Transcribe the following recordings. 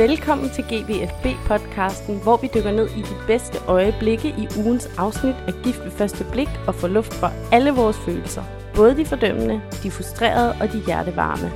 Velkommen til GVFB-podcasten, hvor vi dykker ned i de bedste øjeblikke i ugens afsnit af Gift ved første blik og får luft for alle vores følelser. Både de fordømmende, de frustrerede og de hjertevarme.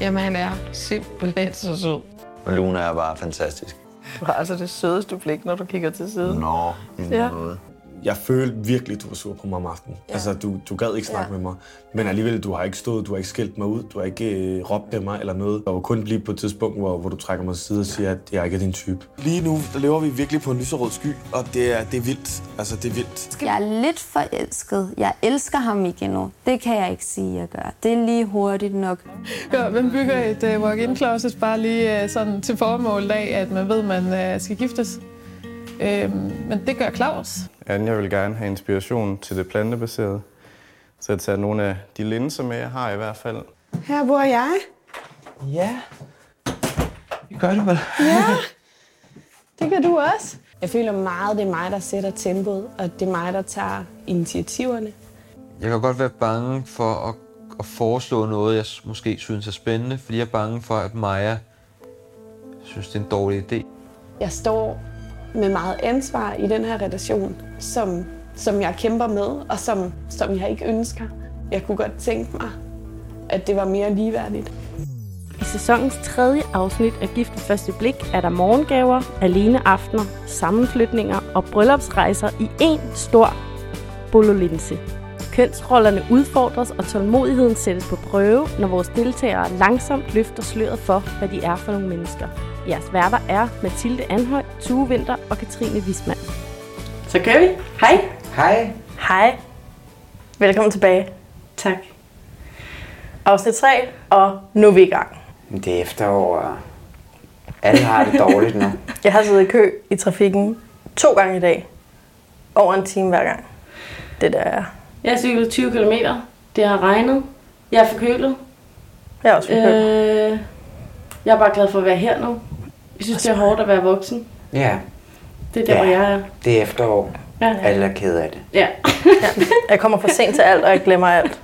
Jamen, han er simpelthen så sød. Men Luna er bare fantastisk. Du har altså det sødeste blik, når du kigger til siden. Nå, i Ja. ja. måde. Jeg følte virkelig, du var sur på mig om aftenen. Ja. Altså, du, du gad ikke snakke ja. med mig. Men alligevel, du har ikke stået, du har ikke skældt mig ud, du har ikke øh, råbt af mig eller noget. Der var kun lige på et tidspunkt, hvor, hvor du trækker mig til side og siger, at jeg ikke er din type. Lige nu, der lever vi virkelig på en lyserød sky, og det er, det er vildt. Altså, det er vildt. Jeg er lidt forelsket. Jeg elsker ham ikke endnu. Det kan jeg ikke sige, jeg gør. Det er lige hurtigt nok. Ja, man bygger et uh, walk-in closet bare lige uh, sådan til formålet af, at man ved, man uh, skal giftes. Øhm, men det gør Claus. Anja vil gerne have inspiration til det plantebaserede. Så jeg tager nogle af de linser med, jeg har i hvert fald. Her bor jeg. Ja, det gør det vel. Det gør du også. Jeg føler meget, det er mig, der sætter tempoet, og det er mig, der tager initiativerne. Jeg kan godt være bange for at, at foreslå noget, jeg måske synes er spændende, fordi jeg er bange for, at Maja synes, det er en dårlig idé. Jeg står med meget ansvar i den her relation, som, som jeg kæmper med, og som, som jeg ikke ønsker. Jeg kunne godt tænke mig, at det var mere ligeværdigt. I sæsonens tredje afsnit af Gift ved første blik er der morgengaver, alene aftener, sammenflytninger og bryllupsrejser i én stor bololinse. Kønsrollerne udfordres, og tålmodigheden sættes på prøve, når vores deltagere langsomt løfter sløret for, hvad de er for nogle mennesker. Jeres værter er Mathilde Anhøj, Tue Vinter og Katrine Wismann. Så kører vi. Hej. Hej. Hej. Velkommen tilbage. Tak. Afsnit 3, og nu er vi i gang. Det er efterår, og alle har det dårligt nu. Jeg har siddet i kø i trafikken to gange i dag. Over en time hver gang. Det der er... Jeg har cyklet 20 km. Det har regnet. Jeg er forkølet. Jeg er også forkølet. Øh, jeg er bare glad for at være her nu. Jeg synes, det er hårdt at være voksen. Ja, Det er der, Ja. hvor jeg er. det er efterår. Ja. Alle er ked af det. Ja. Jeg kommer for sent til alt, og jeg glemmer alt.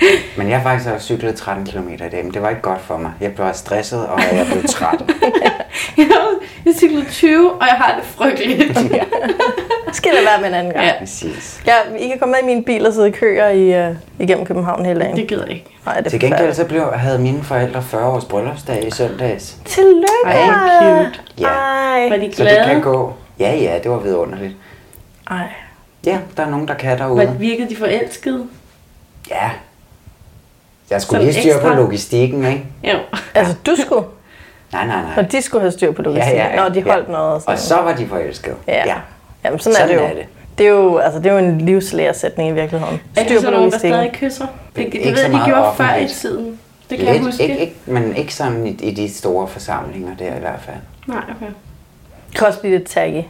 Men jeg har faktisk også cyklet 13 km i dag, men det var ikke godt for mig. Jeg blev stresset, og jeg blev træt. jeg cyklede 20, og jeg har det frygteligt. Skal det være med en anden gang? Ja. Præcis. Ja, I kan komme med i min bil og sidde i køer i, uh, igennem København hele dagen. Det gider jeg ikke. Nej, det Til gengæld så blev, havde mine forældre 40 års bryllupsdag i søndags. Tillykke! Ej, cute. Ja, Var Ej. de så det kan glade? gå. Ja, ja, det var vidunderligt. Ej. Ja, der er nogen, der kan Var, derude. virkede de forelskede? Ja. Jeg skulle lige styr på logistikken, ikke? Jo. Altså, du skulle, Nej, nej, nej. og de skulle have styr på logistikken, Ja, ja, ja. når de holdt Ja. noget. Og, sådan. Og så var de forelskede. Ja. ja. Jamen, sådan, Sådan er det jo. er det. Det er jo, altså, det er jo en livslæresætning i virkeligheden. Er det så nogen, der stadig kysser? Det, det, Ikke det ved jeg, de gjorde før i offentligt. tiden. Det kan jeg Lidt, huske. ikke, ikke, men ikke sådan i, i de store forsamlinger der i hvert fald. Nej, okay. Det kan også blive lidt taggy.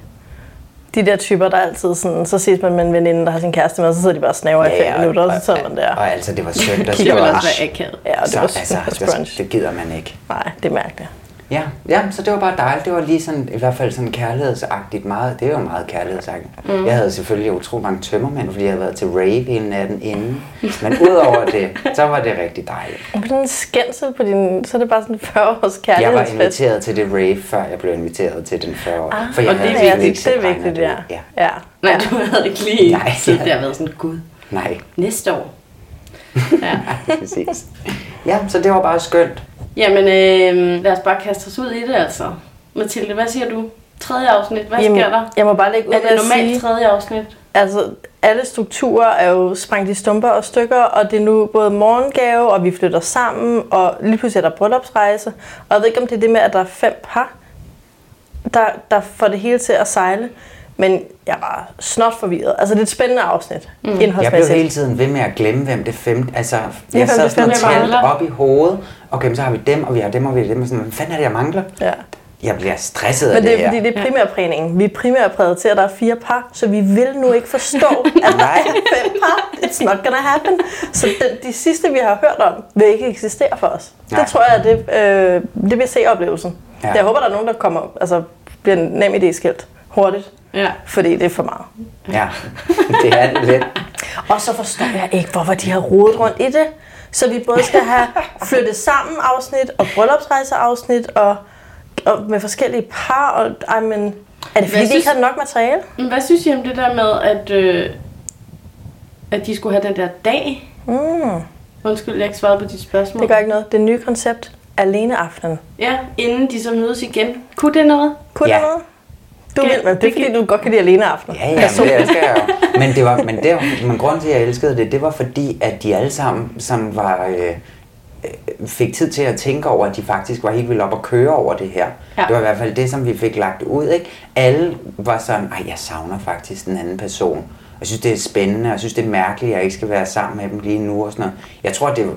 De der typer, der altid sådan, så ses man med en veninde, der har sin kæreste med, og så sidder de bare og snaver i fem minutter, og så sidder man der. Og altså, det var søndags Kigger Det ville også være akavet. Ja, og det så, var altså, altså, det, gider man ikke. Nej, det er mærkeligt. Ja, ja, så det var bare dejligt. Det var lige sådan, i hvert fald sådan kærlighedsagtigt meget. Det er jo meget kærlighedsagtigt. Mm. Jeg havde selvfølgelig utrolig mange tømmermænd, fordi jeg havde været til rave hele natten inden. Men udover det, så var det rigtig dejligt. Og på sådan skændsel på din, så er det bare sådan 40 års Jeg var kærlighedsfest. inviteret til det rave, før jeg blev inviteret til den 40 år. Ah, For jeg og det er havde ja, virkelig ikke det er vigtigt, ja. ja. ja. Nej, du havde ikke lige Nej. siddet der og været sådan, gud, Nej, næste år. Ja. præcis. Ja, så det var bare skønt. Jamen, øh, lad os bare kaste os ud i det, altså. Mathilde, hvad siger du? Tredje afsnit, hvad Jamen, sker der? jeg må bare lægge ud Er det normalt sige, tredje afsnit? altså alle strukturer er jo sprængt i stumper og stykker, og det er nu både morgengave, og vi flytter sammen, og lige pludselig er der bryllupsrejse. Og jeg ved ikke, om det er det med, at der er fem par, der, der får det hele til at sejle. Men jeg var snot forvirret. Altså, det er et spændende afsnit, mm. Jeg blev hele tiden ved med at glemme, hvem det femte... Altså, jeg sad sådan og talte op i hovedet. Okay, men så har vi dem, og vi har dem, og vi har dem. Og sådan, hvad fanden er det, jeg mangler? Ja. Jeg bliver stresset af Men det det er fordi, her. det er primærprægningen. Vi er primærpræget til, at der er fire par, så vi vil nu ikke forstå, at der er fem par. It's not gonna happen. Så den, de sidste, vi har hørt om, vil ikke eksistere for os. Nej. Det tror jeg, det, øh, det vil se oplevelsen. Ja. Jeg håber, der er nogen, der kommer, altså, bliver nem idé skilt hurtigt. Ja. Fordi det er for meget. Ja, det er det lidt. Og så forstår jeg ikke, hvorfor de har rodet rundt i det. Så vi både skal have flyttet sammen afsnit, og bryllupsrejse afsnit, og og med forskellige par, og ej, men er det fordi, de ikke havde nok materiale? Men Hvad synes I om det der med, at, øh, at de skulle have den der dag? Mm. Undskyld, jeg har ikke svaret på dit spørgsmål. Det gør ikke noget. Det nye koncept, alene aften. Ja, inden de så mødes igen. Kunne det noget? Kunne Ja. det noget? Du vil, det er fordi, du godt kan lide alene aften. Ja, ja, men det elsker jeg jo. Men, det var, men, det, men grunden til, at jeg elskede det, det var fordi, at de alle sammen sådan var, øh, øh, fik tid til at tænke over, at de faktisk var helt vildt op at køre over det her. Ja. Det var i hvert fald det, som vi fik lagt ud. Ikke? Alle var sådan, ej, jeg savner faktisk den anden person. Jeg synes, det er spændende, og jeg synes, det er mærkeligt, at jeg ikke skal være sammen med dem lige nu og sådan noget. Jeg tror, det er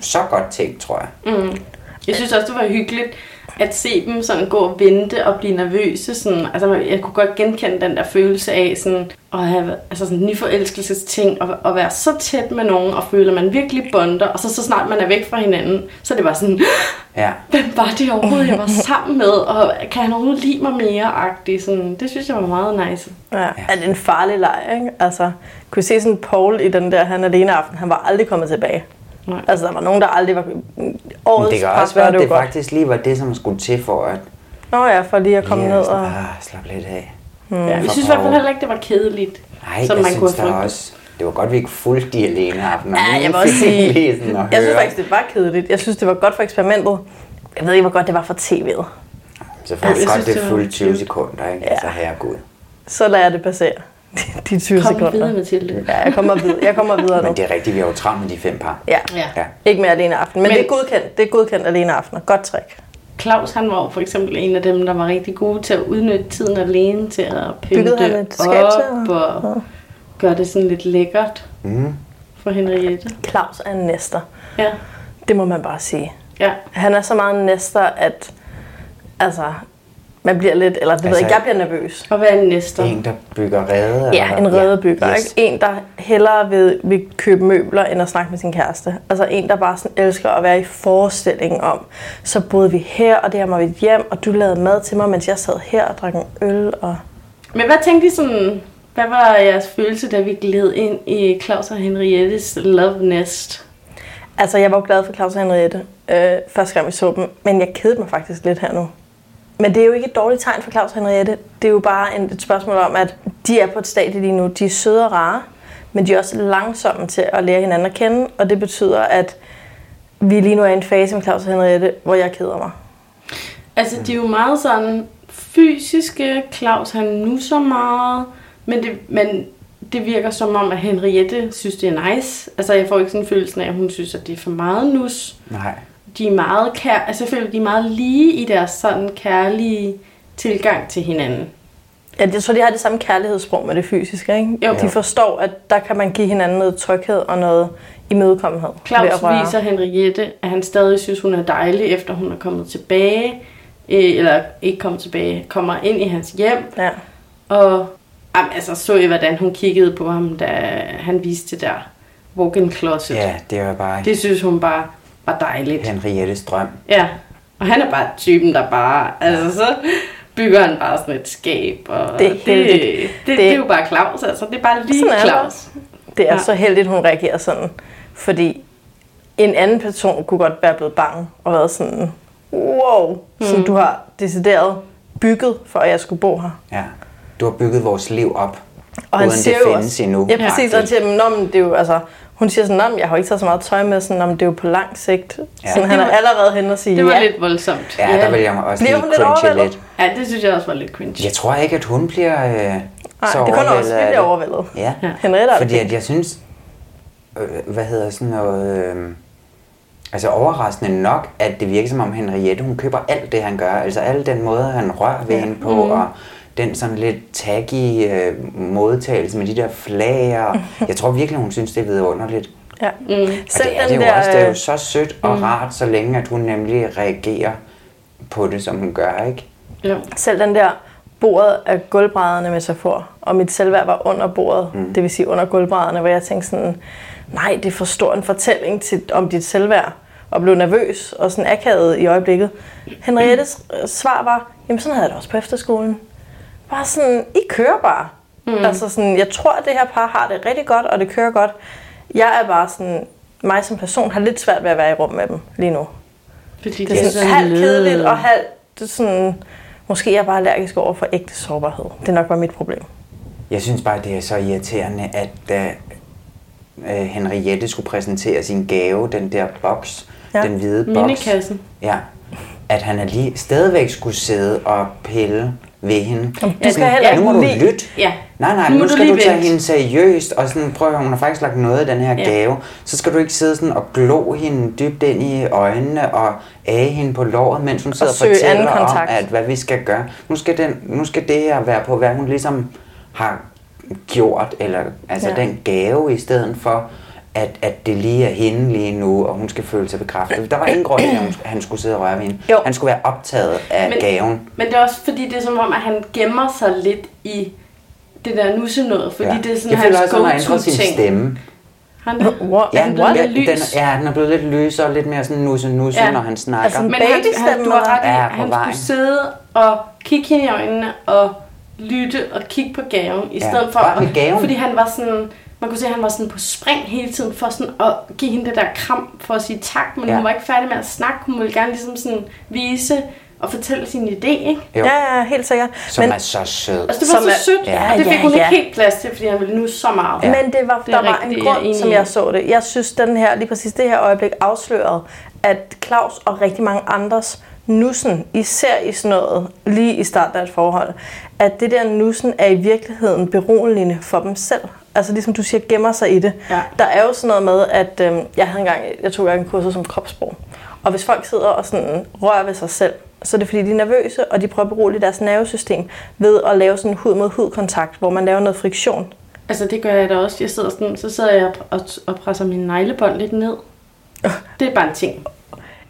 så godt tænkt, tror jeg. Mm. Jeg synes også, det var hyggeligt at se dem sådan gå og vente og blive nervøse. Sådan, altså, jeg kunne godt genkende den der følelse af sådan, at have altså sådan, nyforelskelsesting og, og være så tæt med nogen og føle, at man virkelig bonder. Og så, så snart man er væk fra hinanden, så er det bare sådan, Ja. hvem var det overhovedet, jeg var sammen med? Og kan han overhovedet lide mig mere? -agtig? Sådan, det synes jeg var meget nice. Ja, er det en farlig leg, ikke? Altså, kunne se sådan Paul i den der, han alene aften, han var aldrig kommet tilbage. Nej. Altså, der var nogen, der aldrig var Men årets det kan også være, at det det godt. faktisk lige var det, som skulle til for at Nå ja, for lige at komme lige ned og... ah, slappe lidt af. Hmm. Ja, jeg synes i hvert fald heller ikke, det var kedeligt. Nej, som jeg man synes kunne have frygtet. også... Det var godt, vi ikke fulgte de alene aftener. Ja, jeg vil også vi sige, jeg synes faktisk, det var kedeligt. Jeg synes, det var godt for eksperimentet. Jeg ved ikke, hvor godt det var for tv'et. Selvfølgelig Jeg godt, synes, det er fuldt 20 sekunder, ikke? Ja. Altså, herregud. Så lader jeg det passere. De 20 Kom sekunder. videre, Mathilde. Ja, jeg kommer videre, jeg kommer videre nu. Men det er rigtigt, vi har jo travlt med de fem par. Ja. Ja. ja. Ikke med alene aften. Men, Men- det er godkendt. Det er godkendt alene aften. Godt trick. Claus, han var jo for eksempel en af dem, der var rigtig gode til at udnytte tiden alene til at Byggede han pynte et skab op og gøre det sådan lidt lækkert Mm. for Henriette. Claus er en næster. Ja. Det må man bare sige. Ja. Han er så meget en næster, at altså, man bliver lidt, eller det altså, ved jeg ikke, jeg bliver nervøs. Og hvad er en næster? En, der bygger rede? Ja, eller en redebygger. Ja. Yes. Ikke? En, der hellere vil, vil købe møbler, end at snakke med sin kæreste. Altså en, der bare sådan elsker at være i forestillingen om, så boede vi her, og det her var mit hjem, og du lavede mad til mig, mens jeg sad her og drak en øl. Og... Men hvad tænkte I sådan, hvad var jeres følelse, da vi gled ind i Claus og Henriettes love nest? Altså, jeg var jo glad for Claus og Henriette, øh, første gang vi så dem, men jeg kedede mig faktisk lidt her nu. Men det er jo ikke et dårligt tegn for Claus og Henriette. Det er jo bare en, et spørgsmål om, at de er på et stadie lige nu. De er søde og rare, men de er også langsomme til at lære hinanden at kende, og det betyder, at vi lige nu er i en fase med Claus og Henriette, hvor jeg keder mig. Altså, de er jo meget sådan fysiske. Claus, han nu så meget. Men det, men det virker som om, at Henriette synes, det er nice. Altså, jeg får ikke sådan en følelse af, at hun synes, at det er for meget nus. Nej. De er meget, kær- altså, jeg føler, de er meget lige i deres sådan kærlige tilgang til hinanden. Ja, jeg tror, de har det samme kærlighedssprog med det fysiske, ikke? Jo. De forstår, at der kan man give hinanden noget tryghed og noget imødekommenhed. Claus viser Henriette, at han stadig synes, hun er dejlig, efter hun er kommet tilbage. Øh, eller ikke kommet tilbage, kommer ind i hans hjem. Ja. Og jamen, altså, så I, hvordan hun kiggede på ham, da han viste det der walk-in closet. Ja, det var bare Det synes hun bare var dejligt. Henriettes drøm. Ja, og han er bare typen, der bare, altså så bygger han bare sådan et skab. Og Det er det, det, det, det, er jo bare Claus, altså. Det er bare lige Sådan er det. Claus. Det er Ja. så heldigt, hun reagerer sådan. Fordi en anden person kunne godt være blevet bange og været sådan, wow, mm. som du har decideret bygget, for at jeg skulle bo her. Ja. Du har bygget vores liv op, Og han uden siger det findes også, endnu. Ja, præcis. Og han siger, "Nå, men det er jo, altså, hun siger sådan, "Nå, men jeg har ikke taget så meget tøj med, sådan, "Nå, men det er jo på lang sigt. Ja. Sådan, han er allerede hen og sige, Det var ja. lidt voldsomt. Ja, der vil jeg også Bliver lige hun lidt cringe overvældet? lidt. Ja, det synes jeg også var lidt cringe. Jeg tror ikke, at hun bliver øh, Nej, så det er kun overvældet os, vi bliver det. overvældet. Ja, Ja. Henriette er fordi at jeg synes, øh, hvad hedder sådan noget, øh, altså overraskende nok, at det virker som om Henriette, hun køber alt det, han gør. Altså al den måde, han rører ved Ja. hende på, Mhm. og den sådan lidt taggy øh, modtagelse med de der flag. Og jeg tror virkelig, hun synes, det er vidunderligt. Ja. Mm. Og Selv det er den det jo der, også. Det er jo så sødt og rart, så længe at hun nemlig reagerer på det, som hun gør, ikke? Ja. Selv den der bordet af gulvbrædderne metafor, og mit selvværd var under bordet, mm. det vil sige under gulvbrædderne, hvor jeg tænkte sådan, nej, det er for stor en fortælling til, om dit selvværd, og blev nervøs og sådan akavet i øjeblikket. Henriettes mm. svar var, jamen sådan havde jeg det også på efterskolen. Bare sådan, I kører bare. Mm. Altså sådan, jeg tror, at det her par har det rigtig godt, og det kører godt. Jeg er bare sådan, mig som person har lidt svært ved at være i rum med dem lige nu. Fordi Det er sådan halvt kedeligt og halvt det er sådan, måske er jeg bare allergisk over for ægte sårbarhed. Det er nok bare mit problem. Jeg synes bare, det er så irriterende, at da øh, Henriette skulle præsentere sin gave, den der boks, Ja. den hvide boks. Minikassen. Ja. At han er lige stadigvæk skulle sidde og pille ved hende. du skal heller nu må ikke du lytte. Ja. Nej, nej, Nu nu, du skal lige du tage vente. hende seriøst, og sådan, prøv at høre, hun har faktisk lagt noget i den her Ja. gave. Så skal du ikke sidde sådan og glo hende dybt ind i øjnene og age hende på låret, mens hun sidder og, søge fortæller om, at hvad vi skal gøre. Nu skal, den, nu skal det her være på, hvad hun ligesom har gjort, eller altså ja. den gave, i stedet for, at, at det lige er hende lige nu, og hun skal føle sig bekræftet. Der var ingen grund til, at han skulle sidde og røre ved hende. Jo. Han skulle være optaget af Men- gaven. Men det er også fordi, det er som om, at han gemmer sig lidt i det der nussenået, fordi Ja. det er sådan Jeg føler hans også, at han har ændret sin go-to-ting. stemme. Han Wow. Ja, han er blevet ja, lidt lys. den, ja, den er blevet lidt lysere og lidt mere sådan nusse-nusse, Ja. ja. når han snakker. Altså, Men han, han, du har ret i? Ja, han vejen. skulle sidde og kigge hende i øjnene og lytte og kigge på gaven, i Ja, stedet for, at- gaven. fordi han var sådan, man kunne se, at han var sådan på spring hele tiden for sådan at give hende det der kram for at sige tak, men Ja. hun var ikke færdig med at snakke, hun ville gerne ligesom sådan vise og fortælle sin idé, ikke? Jo. Ja, ja, helt sikkert. Som Men, er så sød. Altså det var Som så er- sødt, Ja, og det fik ja, hun ja. ikke helt plads til, fordi han ville nu så meget. Ja. Men det var, Det er der var en grund, enig som jeg så det. Jeg synes, den her, lige præcis det her øjeblik afslørede, at Claus og rigtig mange andres nussen, især i sådan noget, lige i starten af et forhold, at det der nussen er i virkeligheden beroligende for dem selv. Altså ligesom du siger, gemmer sig i det. Ja. Der er jo sådan noget med, at øh, jeg havde engang, jeg tog engang en kursus som kropssprog. Og hvis folk sidder og sådan rører ved sig selv, så er det fordi, de er nervøse, og de prøver at berolige deres nervesystem ved at lave sådan hud mod hud kontakt, hvor man laver noget friktion. Altså det gør jeg da også. Jeg sidder sådan, så sidder jeg og, og presser min neglebånd lidt ned. Det er bare en ting.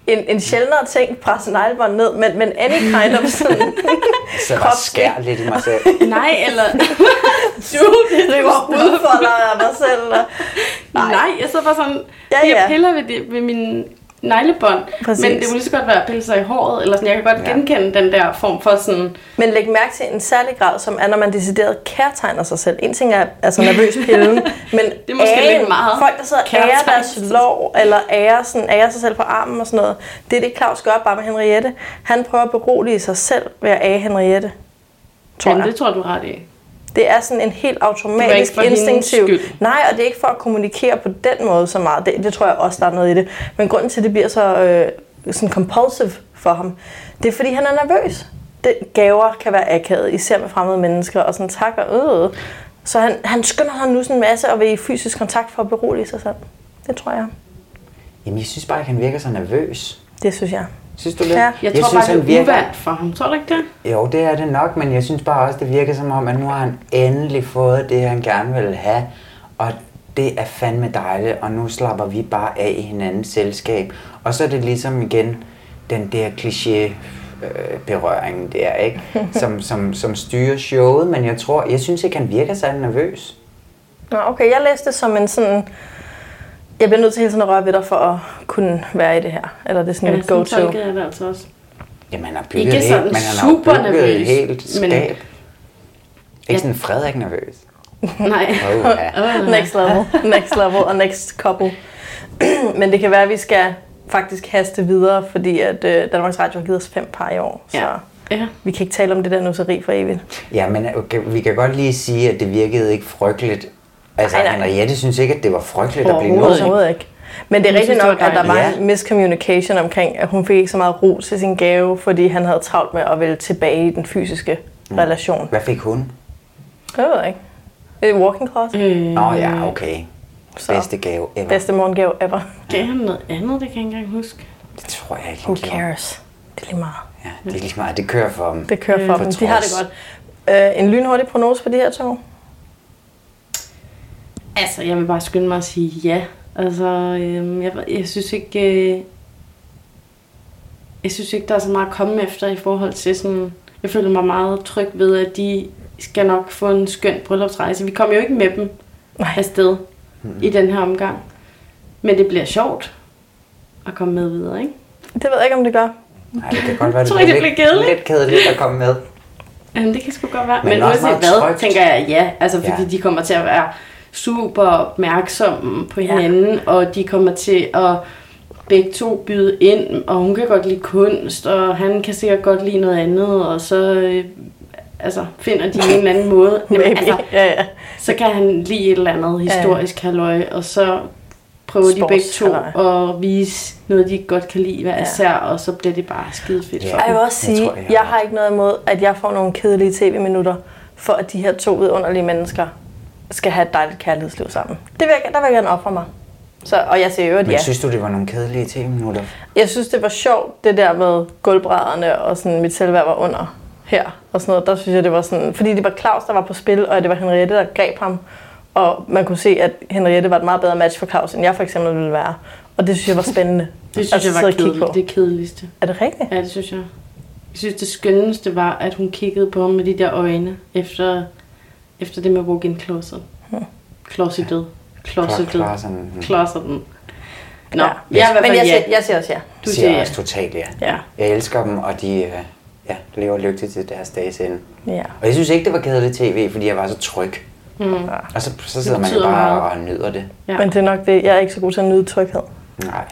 En, en sjældnere ting, presse neglebånd ned, men, men any kind of sådan Så der skær lidt i mig selv. Nej, eller... du, det river hudfolder af mig selv. Og, Nej. Nej, jeg sidder bare sådan... Ja. ja. Jeg piller ved, det, ved min neglebånd. Præcis. Men det kunne lige så godt være at pille sig i håret. Eller sådan. Jeg kan godt Ja. genkende den der form for sådan... men læg mærke til en særlig grad, som er, når man decideret kærtegner sig selv. En ting er altså nervøs pillen, men Det er måske æren, lidt meget folk, der sidder og ærer deres lår, eller ærer, sådan, ærer sig selv på armen og sådan noget. Det er det, Claus gør bare med Henriette. Han prøver at berolige sig selv ved at ære Henriette. Tror Men jeg. det tror du ret i. Det er sådan en helt automatisk instinktiv. Nej, og det er ikke for at kommunikere på den måde så meget. Det, det tror jeg også, der er noget i det. Men grunden til, at det bliver så øh, sådan compulsive for ham, det er, fordi han er nervøs. Det, gaver kan være akavet, især med fremmede mennesker, og sådan tak og øh. Så han, han skynder sig nu sådan en masse og vil i fysisk kontakt for at berolige sig selv. Det tror jeg. Jamen, jeg synes bare ikke, han virker så nervøs. Det synes jeg. Synes du det? Ja. Jeg, jeg tror synes, bare, det han er virker... uvant for ham. Tror du ikke det? Jo, det er det nok, men jeg synes bare også, det virker som om, at nu har han endelig fået det, han gerne vil have. Og det er fandme dejligt, og nu slapper vi bare af i hinandens selskab. Og så er det ligesom igen den der kliché øh, berøring der, ikke? Som, som, som styrer showet, men jeg tror, jeg synes ikke, han virker særlig nervøs. Nå, okay, jeg læste det som en sådan... Jeg bliver nødt til hele tiden at røre ved dig for at kunne være i det her. Eller det er sådan Ja, et sådan go-to. tolkede jeg det altså også. Jamen, han har bygget, Ikke sådan helt, men han har super bygget et nervøs, helt men- skab. Ikke Ja. sådan Frederik nervøs. Nej. Oh, ja. Next level, next level og next couple. Men det kan være, at vi skal faktisk haste videre, fordi at øh, Danmarks Radio har givet os fem par i år. Så Ja. Ja. vi kan ikke tale om det der nusseri for evigt. Ja, men okay, vi kan godt lige sige, at det virkede ikke frygteligt. Altså, Nej, nej. Henriette synes ikke, at det var frygteligt at blive nusset. overhovedet ikke. Men det er rigtigt nok, at der var en miscommunication omkring, at hun fik ikke så meget ro til sin gave, fordi han havde travlt med at vælge tilbage i den fysiske Mm. relation. Hvad fik hun? Jeg ved ikke. Det er walking closet. Øh, Nå ja, okay. Så. Bedste gave ever. Bedste morgengave ever. Gav han noget andet? Det kan jeg ikke engang huske. Det tror jeg ikke, Who cares? Det er lige meget. Ja, det er lige meget. Det kører for dem. Det kører for På dem. De har det godt. Øh, en lynhurtig prognose på de her to? Altså, jeg vil bare skynde mig at sige ja. Altså, øhm, jeg, jeg synes ikke... Øh, jeg synes ikke, der er så meget at komme efter i forhold til sådan... Jeg føler mig meget tryg ved, at de skal nok få en skøn bryllupsrejse. Vi kommer jo ikke med dem Nej. afsted i den her omgang. Men det bliver sjovt at komme med videre, ikke? Det ved jeg ikke, om det gør. Nej, det kan godt være, det, Tror det lidt, bliver kedeligt? lidt kedeligt at komme med. Jamen, det kan sgu godt være. Men Men, også uanset hvad, trygt. tænker jeg ja. Altså, fordi Ja. de kommer til at være super opmærksomme på hinanden, ja. og de kommer til at begge to byde ind, og hun kan godt lide kunst, og han kan sikkert godt lide noget andet, og så øh, altså, finder de en eller anden måde. Jamen, altså, Ja, ja. så kan han lide et eller andet historisk halløj, og så prøver de begge to Sportshalløj. at vise noget, de godt kan lide hver Ja. især, og så bliver det bare skide fedt for Og jeg vil dem. også sige, jeg, jeg har ikke noget imod, at jeg får nogle kedelige tv-minutter, for at de her to vidunderlige mennesker skal have et dejligt kærlighedsliv sammen. Det vil jeg, der vil jeg gerne ofre mig. Så, og jeg siger jo, at Men ja. synes du, det var nogle kedelige 10 minutter? Jeg synes, det var sjovt, det der med gulvbrædderne og sådan, mit selvværd var under her og sådan noget. Der synes jeg, det var sådan, fordi det var Claus, der var på spil, og det var Henriette, der greb ham. Og man kunne se, at Henriette var et meget bedre match for Claus, end jeg for eksempel ville være. Og det synes jeg var spændende. Det synes Altså, jeg var kedeligt. på. Det kedeligste. Er det rigtigt? Ja, det synes jeg. Jeg synes, det skønneste var, at hun kiggede på ham med de der øjne, efter, efter det med walk-in closet. Closetet. Closetet. Closeten. Closeten. Nå, Ja. jeg er Men jeg siger, jeg siger også ja. Du Du siger siger også totalt ja. Ja. Jeg elsker dem, og de øh, ja, lever lykkeligt til deres dages ende. Ja. Og jeg synes ikke, det var kedeligt tv, fordi jeg var så tryg. Mm. Og så, så sidder man jo bare meget. og nyder det. Ja. Men det er nok det, jeg er ikke så god til at nyde tryghed. Nej.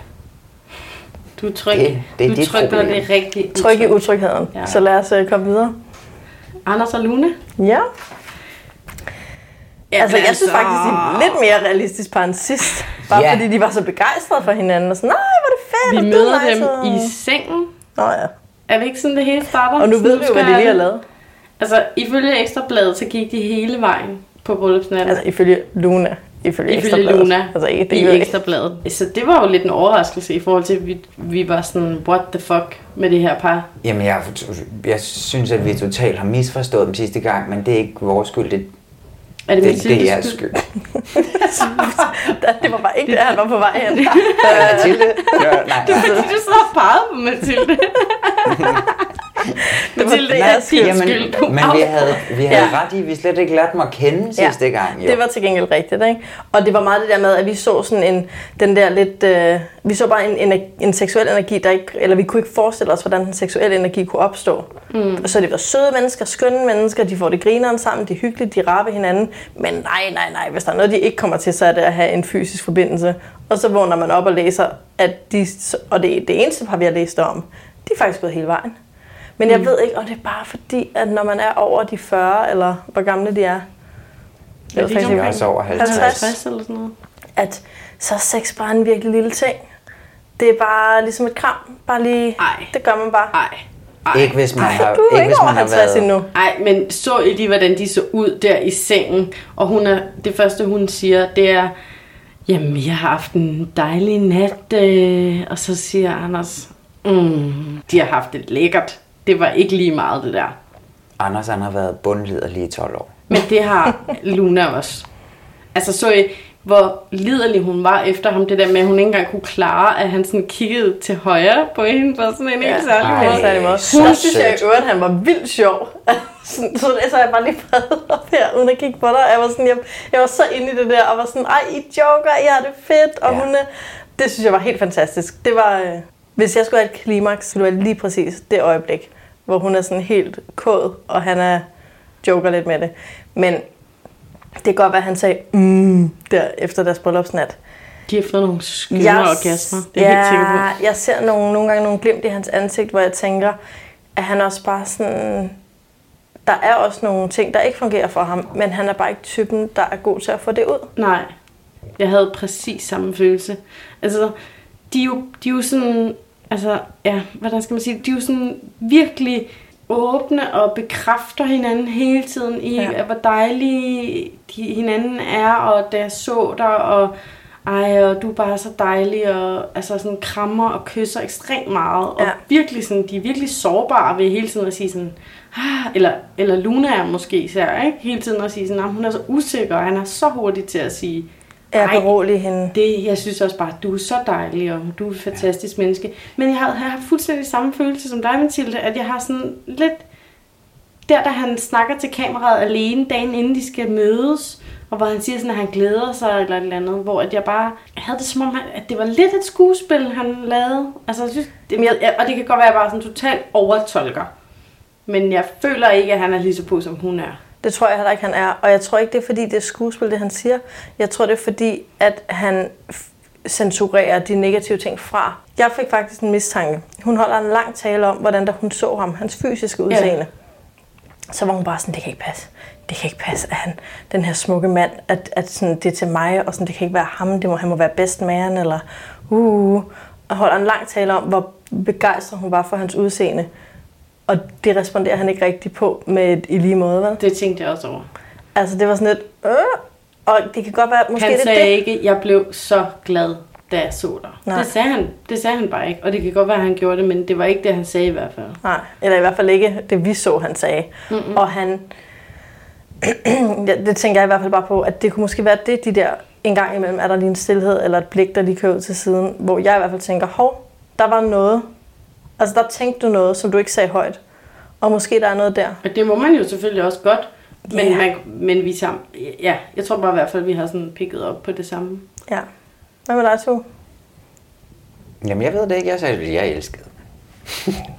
Du er tryg. Det- det er du dit tryk, når det er rigtigt. Tryg i utrygheden. Ja. Så lad os uh, komme videre. Anders og Lune? Ja. Ja, altså, jeg synes altså- faktisk, de er lidt mere realistisk par end sidst. Bare Ja. fordi de var så begejstrede for hinanden. Og sådan, nej, hvor er det fedt. Vi er møder dem og- i sengen. Nå ja. Er det ikke sådan, det hele starter? Og nu Så ved vi jo, hvad de lige har lavet. Altså, ifølge Ekstrabladet, så gik de hele vejen på bryllupsnatten. Altså, ifølge Luna. Ifølge, Ifølge. Luna Altså, ikke, det i er. Ekstrabladet. Så det var jo lidt en overraskelse i forhold til, at vi, vi var sådan, what the fuck med det her par. Jamen, jeg, jeg synes, at vi totalt har misforstået dem sidste gang, men det er ikke vores skyld. Det, Er det det, det er jeres skyld? skyld. det var bare ikke det, han var på vej hen. Mathilde? Ja, nej, Det er fordi, du så har peget på Mathilde. Mathilde, det er din Jamen, skyld. Du men vi havde, vi havde ja. ret i, vi slet ikke lærte dem at kende sidste gang. Jo. Det var til gengæld rigtigt, ikke? Og det var meget det der med, at vi så sådan en, den der lidt, øh, vi så bare en, en, en seksuel energi, der ikke, eller vi kunne ikke forestille os, hvordan den seksuelle energi kunne opstå. Mm. Og så det var søde mennesker, skønne mennesker, de får det grineren sammen, de er hyggelige, de rapper hinanden. Men nej, nej, nej, hvis der er noget, de ikke kommer til, så er det at have en fysisk forbindelse. Og så vågner man op og læser, at de, og det, det eneste par, vi har læst om, de er faktisk gået hele vejen. Men jeg Mm. ved ikke, om det er bare fordi, at når man er over de 40, eller hvor gamle de er, Ja, de er omkring også over 50. 50 eller sådan noget. at så er sex bare en virkelig lille ting. Det er bare ligesom et kram. Bare lige, Ej. det gør man bare. Ej. Ikke hvis man Ej, har, du er ikke ikke hvis over man har 50 været... endnu. Nej, men så I lige, hvordan de så ud der i sengen? Og hun er, det første, hun siger, det er, jamen, jeg har haft en dejlig nat. Øh, og så siger Anders, mm, de har haft det lækkert. Det var ikke lige meget, det der. Anders han har været bundliderlig i 12 år. Men det har Luna også. Altså, så I, hvor liderlig hun var efter ham. Det der med, at hun ikke engang kunne klare, at han sådan kiggede til højre på hende på sådan en helt særlig Ej, måde. helt særlig måde. så Der synes jeg i øvrigt, han var vildt sjov. Sådan, så læser jeg bare lige brevet op her, uden at kigge på dig. Jeg var, sådan, jeg, jeg var så inde i det der, og var sådan, ej, I joker, I har det fedt. Og Ja. hun, er- det synes jeg var helt fantastisk. Det var, øh, hvis jeg skulle have et klimaks, så ville det være lige præcis det øjeblik, hvor hun er sådan helt kåd, og han er joker lidt med det. Men det kan godt være, at han sagde, mm, der efter deres bryllupsnat. De har fået nogle skønne orgasmer. Det er ja, jeg helt sikker på. Jeg ser nogle, nogle gange nogle glimt i hans ansigt, hvor jeg tænker, at han også bare sådan... Der er også nogle ting, der ikke fungerer for ham, men han er bare ikke typen, der er god til at få det ud. Nej, jeg havde præcis samme følelse. Altså, de er jo, de er jo sådan, altså, ja, hvordan skal man sige, de er jo sådan virkelig åbne og bekræfter hinanden hele tiden i, Ja. hvor dejlige de, hinanden er, og da jeg så dig, og ej, og du er bare så dejlig, og altså sådan krammer og kysser ekstremt meget, og Ja. virkelig sådan, de er virkelig sårbare ved hele tiden at sige sådan, ah, eller, eller Luna er måske især, ikke? Hele tiden at sige sådan, "Nå, hun er så usikker, og han er så hurtig til at sige, Jeg "Ej, berolige hende. det, jeg synes også bare, at du er så dejlig, og du er et fantastisk ja. menneske. Men jeg har, jeg har fuldstændig samme følelse som dig, Mathilde, at jeg har sådan lidt... Der, da han snakker til kameraet alene dagen inden de skal mødes, og hvor han siger sådan, at han glæder sig eller et eller andet, hvor at jeg bare havde det som om, at det var lidt et skuespil, han lavede. Altså, jeg synes, det, jeg, og det kan godt være, at jeg bare sådan totalt overtolker. Men jeg føler ikke, at han er lige så på, som hun er. Det tror jeg heller ikke, han er. Og jeg tror ikke, det er fordi, det er skuespil, det han siger. Jeg tror, det er fordi, at han f- censurere de negative ting fra. Jeg fik faktisk en mistanke. Hun holder en lang tale om, hvordan da hun så ham, hans fysiske udseende. Ja. Så var hun bare sådan, det kan ikke passe. Det kan ikke passe, at han, den her smukke mand, at, at sådan, det er til mig, og sådan, det kan ikke være ham, det må, han må være bedst man, eller uh, og holder en lang tale om, hvor begejstret hun var for hans udseende. Og det responderer han ikke rigtig på med et i lige måde, vel? Det tænkte jeg også over. Altså, det var sådan lidt, øh, og det kan godt være, måske han det sagde det. ikke, jeg blev så glad, da jeg så dig. Nej. Det sagde, han, det sagde han bare ikke. Og det kan godt være, at han gjorde det, men det var ikke det, han sagde i hvert fald. Nej, eller i hvert fald ikke det, vi så, han sagde. Mm-mm. Og han, det tænker jeg i hvert fald bare på, at det kunne måske være det, de der en gang imellem, er der lige en stillhed eller et blik, der lige kører ud til siden, hvor jeg i hvert fald tænker, hov, der var noget, altså der tænkte du noget, som du ikke sagde højt. Og måske der er noget der. Og det må man jo selvfølgelig også godt. Men, Ja. man, men vi sammen, ja, jeg tror bare i hvert fald, at vi har sådan pikket op på det samme. Ja. Hvad med dig, to? Jamen, jeg ved det ikke. Jeg sagde, at jeg elskede den.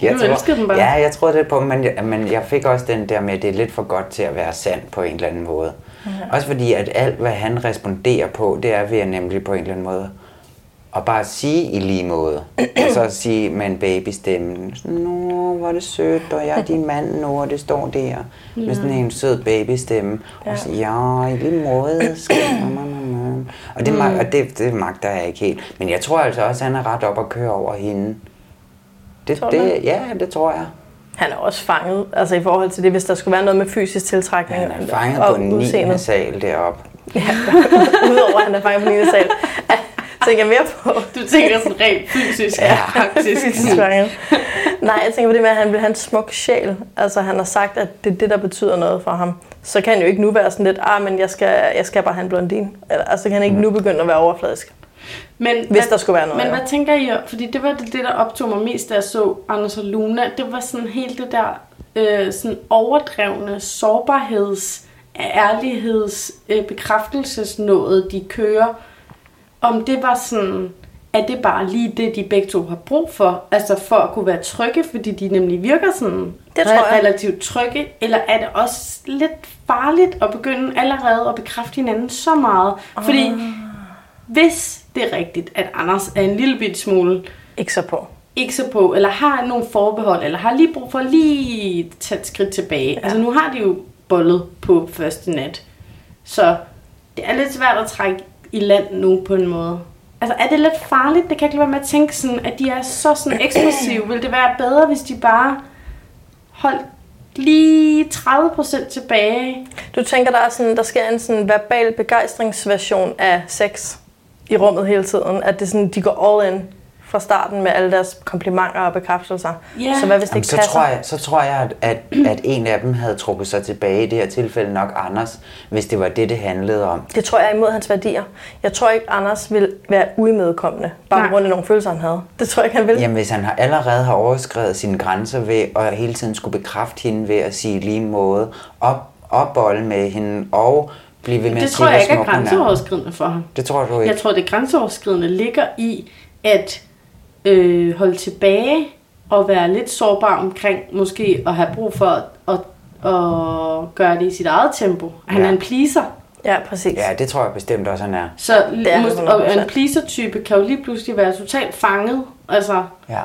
Du elskede den bare? Ja, jeg tror det på, men jeg, men jeg fik også den der med, at det er lidt for godt til at være sandt på en eller anden måde. Ja. Også fordi, at alt, hvad han responderer på, det er ved at nemlig på en eller anden måde at bare sige i lige måde. og så sige med en babystemme, sådan, Nå, hvor er det sødt, og jeg er din mand nu, og det står der. Med sådan en sød babystemme. Ja. Og sige, ja, i lige måde. mamma." Og, det, mm. og det, det magter jeg ikke helt. Men jeg tror altså også, at han er ret op at køre over hende. Det, Tror det, ja, det tror jeg. Han er også fanget, altså i forhold til det, hvis der skulle være noget med fysisk tiltrækning. Han er fanget og på 9. udseendet. sal deroppe. Udover at han er fanget på 9. sal. tænker jeg mere på. Du tænker sådan rent fysisk, Ja, faktisk. fysisk. Nej, jeg tænker på det med, at han vil have en smuk sjæl. Altså han har sagt, at det er det, der betyder noget for ham. Så kan han jo ikke nu være sådan lidt, ah, men jeg skal, jeg skal bare have en blondin. Eller, altså kan han ikke nu begynde at være overfladisk. Men, Hvis der skulle være noget, Men hvad tænker I? Fordi det var det, det, der optog mig mest, da jeg så Anders og Luna. Det var sådan helt det der øh, sådan overdrevne sårbarheds, ærligheds, øh, bekræftelsesnået, de kører. Om det var sådan, at det bare lige det, de begge to har brug for. Altså for at kunne være trygge, fordi de nemlig virker sådan Det tror jeg. relativt trygge. Eller er det også lidt farligt at begynde allerede at bekræfte hinanden så meget? Fordi Ah. hvis det er rigtigt, at Anders er en lille bit smule ikke så på, ikke så på, eller har nogle forbehold, eller har lige brug for at lige tage et skridt tilbage. Ja. Altså nu har de jo bollet på første nat. Så det er lidt svært at trække i land nu på en måde. Altså er det lidt farligt? Det kan ikke være med at tænke sådan, at de er så sådan eksplosive. Vil det være bedre, hvis de bare holdt lige 30% tilbage? Du tænker, der, er sådan, der sker en sådan verbal begejstringsversion af sex i rummet hele tiden? At det er sådan, de går all in fra starten med alle deres komplimenter og bekræftelser. Ja. Så hvad hvis det Jamen, ikke så, passer? tror jeg, så tror jeg, at, at, at en af dem havde trukket sig tilbage, i det her tilfælde nok Anders, hvis det var det, det handlede om. Det tror jeg er imod hans værdier. Jeg tror ikke, Anders vil være uimødekommende, bare Nej. på grund af nogle følelser, han havde. Det tror jeg ikke, han vil. Jamen, hvis han har allerede har overskrevet sine grænser ved at hele tiden skulle bekræfte hende ved at sige lige måde, op, opbolde med hende og blive ved med Det at tror sige, jeg ikke er grænseoverskridende for ham. Det tror du ikke? Jeg tror, det grænseoverskridende ligger i at øh, holde tilbage og være lidt sårbar omkring måske at have brug for at, at, at gøre det i sit eget tempo. Han Ja. er en pleaser. Ja, præcis. Ja, det tror jeg bestemt også, han er. Så Det er han mås- og en 100%. pleaser-type kan jo lige pludselig være totalt fanget. Altså, Ja.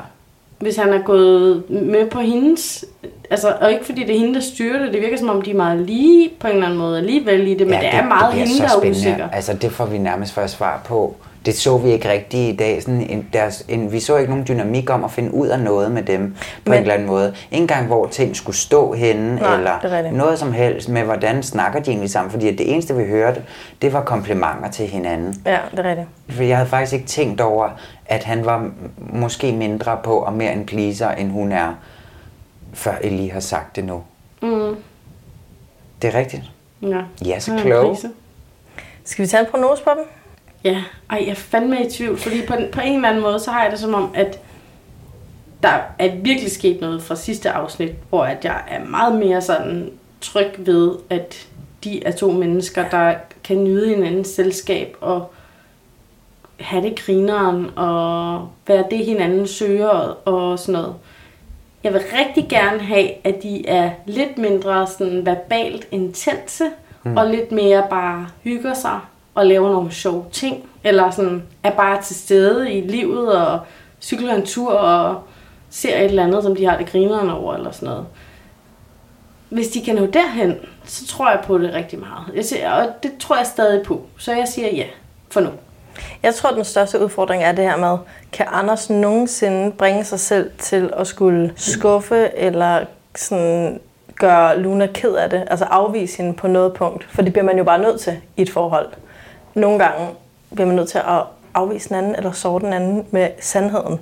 hvis han er gået med på hendes... Altså, og ikke fordi det er hende, der styrer det. Det virker som om, de er meget lige på en eller anden måde alligevel i det. Men ja, det, er meget bliver hende, så der er usikker. Altså, det får vi nærmest først svar på. Det så vi ikke rigtigt i dag. Sådan en, deres, en, vi så ikke nogen dynamik om at finde ud af noget med dem på Men- en eller anden måde. Ikke engang, hvor ting skulle stå henne, Nej, eller er noget som helst med, hvordan snakker de egentlig sammen. Fordi det eneste, vi hørte, det var komplimenter til hinanden. Ja, det er rigtigt. For jeg havde faktisk ikke tænkt over, at han var måske mindre på og mere en pleaser, end hun er, før I lige har sagt det nu. Mm. Det er rigtigt. Ja. Ja, så klog. Skal vi tage en prognose på dem? Ja, ej, jeg er fandme i tvivl, fordi på, på en eller anden måde, så har jeg det som om, at der er virkelig sket noget fra sidste afsnit, hvor at jeg er meget mere sådan tryg ved, at de er to mennesker, der kan nyde hinandens selskab og have det grineren og være det, hinanden søger og, sådan noget. Jeg vil rigtig gerne have, at de er lidt mindre sådan verbalt intense, mm. og lidt mere bare hygger sig og laver nogle sjove ting. Eller sådan, er bare til stede i livet og cykler en tur og ser et eller andet, som de har det grineren over eller sådan noget. Hvis de kan nå derhen, så tror jeg på det rigtig meget. Jeg siger, og det tror jeg stadig på. Så jeg siger ja for nu. Jeg tror, den største udfordring er det her med, kan Anders nogensinde bringe sig selv til at skulle skuffe eller sådan gøre Luna ked af det, altså afvise hende på noget punkt, for det bliver man jo bare nødt til i et forhold. Nogle gange bliver man nødt til at afvise den anden eller sove den anden med sandheden.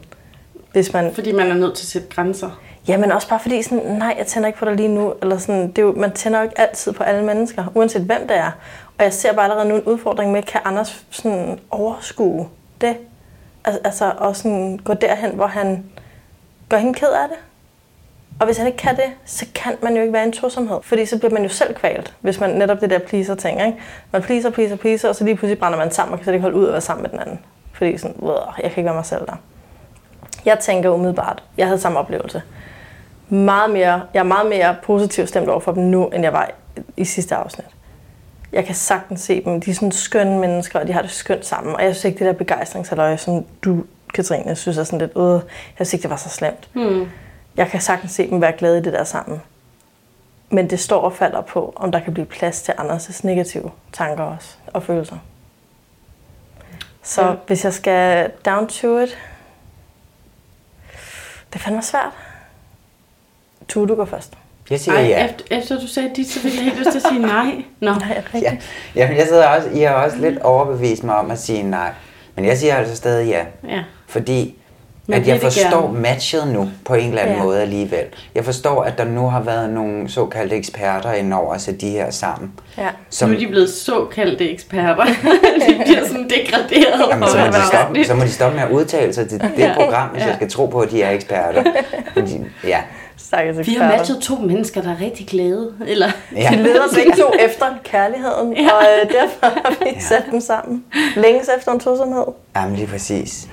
Hvis man... Fordi man er nødt til at sætte grænser. Ja, men også bare fordi, sådan, nej, jeg tænder ikke på dig lige nu. Eller sådan, det er jo, man tænder jo ikke altid på alle mennesker, uanset hvem det er. Og jeg ser bare allerede nu en udfordring med, kan Anders sådan overskue det? Al- Altså, og sådan gå derhen, hvor han gør hende ked af det. Og hvis han ikke kan det, så kan man jo ikke være en tosomhed. Fordi så bliver man jo selv kvalt, hvis man netop det der pleaser-ting. Ikke? Man pleaser, pleaser, pleaser, og så lige pludselig brænder man sammen og kan slet ikke holde ud at være sammen med den anden. Fordi sådan, jeg kan ikke være mig selv der. Jeg tænker umiddelbart, jeg havde samme oplevelse. Meget mere, jeg er meget mere positivt stemt over for dem nu, end jeg var i- sidste afsnit. Jeg kan sagtens se dem. De er sådan skønne mennesker, og de har det skønt sammen. Og jeg synes ikke, det der begejstringsaløje, som du, Katrine, synes er sådan lidt, øh, jeg synes ikke, det var så slemt. Hmm. Jeg kan sagtens se dem være glade i det der sammen. Men det står og falder på, om der kan blive plads til Anders' negative tanker også, og følelser. Så Ja. hvis jeg skal down to it, det fandme svært. Tue, du går først. Jeg siger Ej, ja. efter, efter du sagde dit, så fik jeg helt lyst til at sige nej. Nå. Nej, Ja. Jamen, jeg sidder også, I har også lidt overbevist mig om at sige nej. Men jeg siger altså stadig ja. Ja. Fordi Men at jeg forstår gerne. matchet nu på en eller anden Ja. måde alligevel. Jeg forstår, at der nu har været nogle såkaldte eksperter indover at sætte de her sammen. Ja. Som, Nu er de blevet såkaldte eksperter. de bliver sådan degraderet. Jamen, så, må over de stoppe, så må de stoppe med at udtale sig til det Ja. program, hvis Ja. jeg skal tro på, at de er eksperter. Fordi, ja. Vi eksperter. har matchet to mennesker, der er rigtig glade. Eller... ja. De leder begge to efter kærligheden, ja. og øh, derfor har vi ja. sat dem sammen. Længes efter en tosomhed. Jamen, lige præcis.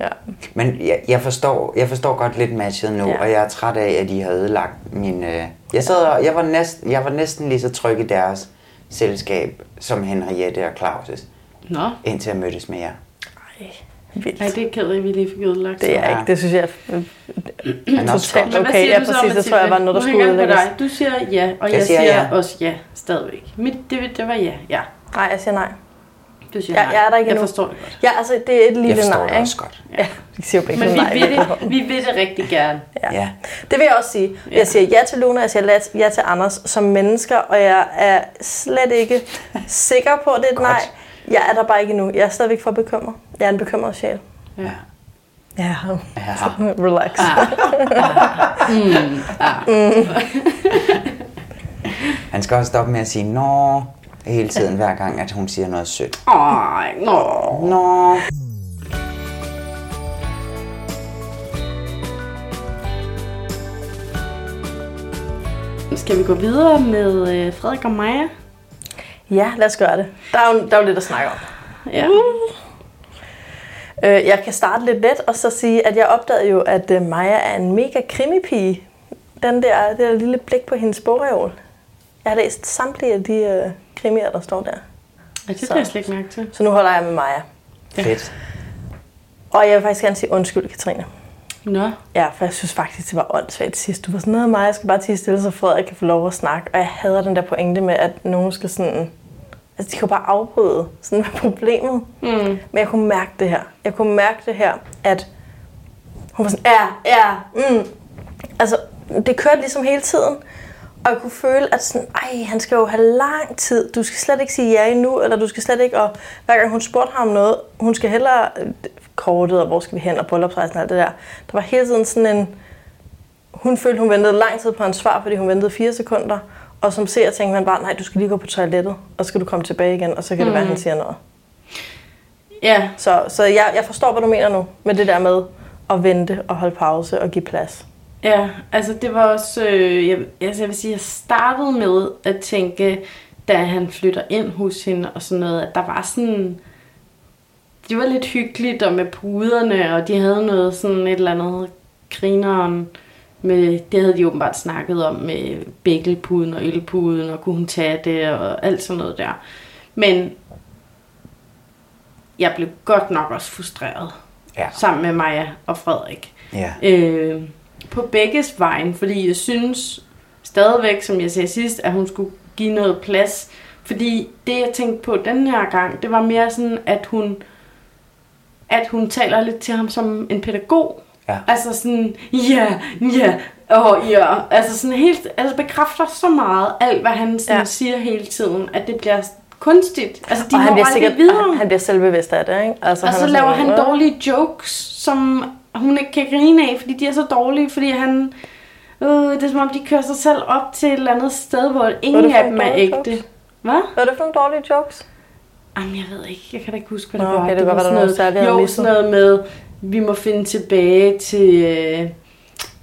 Ja. Men jeg, jeg, forstår, jeg forstår godt lidt matchet nu, Ja. og jeg er træt af, at de har ødelagt min... Øh... Jeg, sad, og- jeg, var næst, jeg var næsten lige så tryg i deres selskab, som Henriette og Claus' Nå, indtil jeg mødtes med jer. Ej, vildt. Ej, det er ked af, at vi lige fik ødelagt. Det er Ja. ikke, det synes jeg er Men også totalt godt. okay. Ja, præcis, det tror jeg var noget, der skulle udlægges. Du siger ja, og jeg, Jeg siger siger, ja. også ja, stadigvæk. Mit, det, det var ja, ja. Nej, jeg siger nej. Du siger Jeg- nej. jeg er der ikke jeg endnu. forstår det godt. Ja, altså, det er et lille Jeg forstår nej, det ikke? også godt. Ja, vi siger jo begge Men vi nej. vil, det, vi vil det rigtig gerne. Ja. Ja. Det vil jeg også sige. Ja. Jeg siger ja til Luna, jeg siger ja- ja til Anders som mennesker, og jeg er slet ikke sikker på, at det er et nej. Jeg er der bare ikke endnu. Jeg er stadigvæk for bekymret. Jeg er en bekymret sjæl. Ja. Ja, Ja. relax. Han skal også stoppe med at sige nå hele tiden, hver gang, at hun siger noget sødt. Ej, nå. Nå. Skal vi gå videre med øh, Frederik og Maja? Ja, lad os gøre det. Der er jo, der er jo lidt at snakke om. Ja. Øh, jeg kan starte lidt let og så sige, at jeg opdagede jo, at øh, Maja er en mega krimipige. Den der, det der lille blik på hendes bogreol. Jeg har læst samtlige af de øh, krimier, der står der. ja det tager jeg slet ikke mærke til. Så nu holder jeg med Maja. Fedt. Og jeg vil faktisk gerne sige undskyld, Katrine. Nå. Ja, for jeg synes faktisk, det var åndssvagt sidst. Du var sådan noget, Maja skal bare tige stille, så Frederik kan få lov at snakke. Og jeg hader den der pointe med, at nogen skal sådan... Altså, de kan bare afbryde. Sådan er problemet. Mm. Men jeg kunne mærke det her. Jeg kunne mærke det her, at hun var sådan, ja, ja, mm. Altså, det kørte ligesom hele tiden. Og jeg kunne føle, at sådan, ej, han skal jo have lang tid. Du skal slet ikke sige ja endnu, eller du skal slet ikke... Og hver gang hun spurgte ham om noget, hun skal hellere øh, kortet, og hvor skal vi hen, og bryllupsrejsen og alt det der. Der var hele tiden sådan en... Hun følte, hun ventede lang tid på hans svar, fordi hun ventede fire sekunder. Og som ser tænkte man bare, nej, du skal lige gå på toilettet, og så skal du komme tilbage igen, og så kan det være, at han siger noget. Ja, Så, så jeg, jeg forstår, hvad du mener nu, med det der med at vente og holde pause og give plads. Ja, altså det var også, øh, jeg, altså jeg vil sige, jeg startede med at tænke, da han flytter ind hos hende og sådan noget, at der var sådan, det var lidt hyggeligt og med puderne, og de havde noget sådan et eller andet grineren med, det havde de åbenbart snakket om med bækkelpuden og ølpuden, og kunne hun tage det og alt sådan noget der. Men jeg blev godt nok også frustreret. Ja. Sammen med Maja og Frederik. Ja. Øh, på begges vejen, fordi jeg synes stadigvæk, som jeg sagde sidst, at hun skulle give noget plads. Fordi det, jeg tænkte på den her gang, det var mere sådan, at hun, at hun taler lidt til ham som en pædagog. Ja. Altså sådan, ja, ja, og ja. Altså sådan helt, altså bekræfter så meget alt, hvad han sådan Ja. siger hele tiden, at det bliver kunstigt. Altså, de og han bliver sikkert videre. han, han bliver selvbevidst af det, ikke? Altså, og så er laver sådan, han dårlige jokes, som hun ikke kan grine af, fordi de er så dårlige, fordi han... Øh, det er som om, de kører sig selv op til et eller andet sted, hvor ingen det af dem er ægte. jokes? Hvad? Hvad er det for nogle dårlige jokes? Jamen, jeg ved ikke. Jeg kan da ikke huske, hvad Nå, det var. okay, det kan var noget sådan jeg har Jo, sådan noget med, vi må finde tilbage til, øh,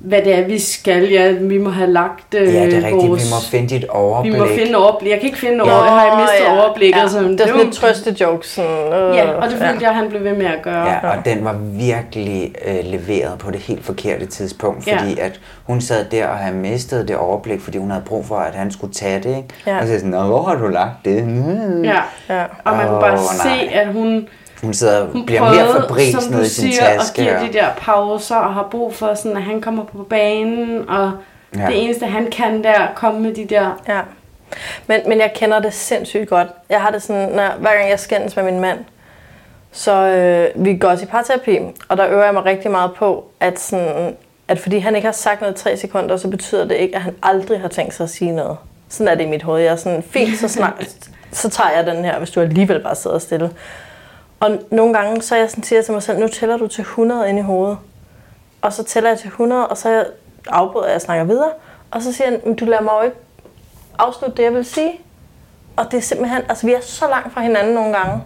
hvad det er, vi skal. Ja, vi må have lagt øh, Ja, det er rigtigt. vores... Vi må finde dit overblik. Vi må finde overblik. Jeg kan ikke finde Nå, over. Jeg har mistet ja. overblikket. Ja. Som Det er sådan lidt trøste jokes. Sådan, øh, Ja, og det følte jeg, han blev ved med at gøre. Ja, og den var virkelig øh, leveret på det helt forkerte tidspunkt, Ja. fordi at hun sad der og havde mistet det overblik, fordi hun havde brug for, at han skulle tage det, ikke? Ja. Og så jeg sådan, Nå, hvor har du lagt det? Mm. Ja. ja. Og man kunne bare Åh, se, nej. at hun, Hun sidder hun bliver mere prøvede, fabrilsk som ned du i sin siger, taske. og- de der pauser og har brug for, sådan, at han kommer på banen, og Ja. det eneste, han kan, der er at komme med de der... Ja. Men, men jeg kender det sindssygt godt. Jeg har det sådan, når, hver gang jeg skændes med min mand, så øh, vi går også i parterapi, og der øver jeg mig rigtig meget på, at, sådan, at fordi han ikke har sagt noget i tre sekunder, så betyder det ikke, at han aldrig har tænkt sig at sige noget. Sådan er det i mit hoved. Jeg er sådan, fint, så, snak, så tager jeg den her, hvis du alligevel bare sidder stille. Og nogle gange, så er jeg sådan, siger jeg til mig selv, nu tæller du til 100 ind i hovedet. Og så tæller jeg til 100, og så afbryder jeg og snakker videre. Og så siger jeg, "Men du lader mig jo ikke afslutte det, jeg vil sige. Og det er simpelthen, altså vi er så langt fra hinanden nogle gange,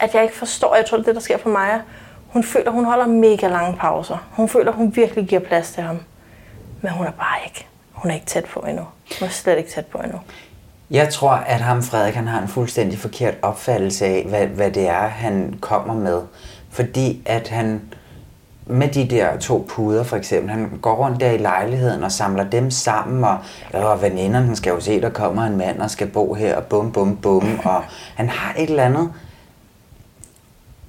at jeg ikke forstår, jeg tror, det er det, der sker for mig. Hun føler, hun holder mega lange pauser. Hun føler, hun virkelig giver plads til ham. Men hun er bare ikke. Hun er ikke tæt på endnu. Hun er slet ikke tæt på endnu. Jeg tror, at ham Frederik han har en fuldstændig forkert opfattelse af, hvad, hvad det er, han kommer med. Fordi at han med de der to puder for eksempel, han går rundt der i lejligheden og samler dem sammen, og, og veninderne skal jo se, der kommer en mand og skal bo her, og bum, bum, bum, og han har et eller andet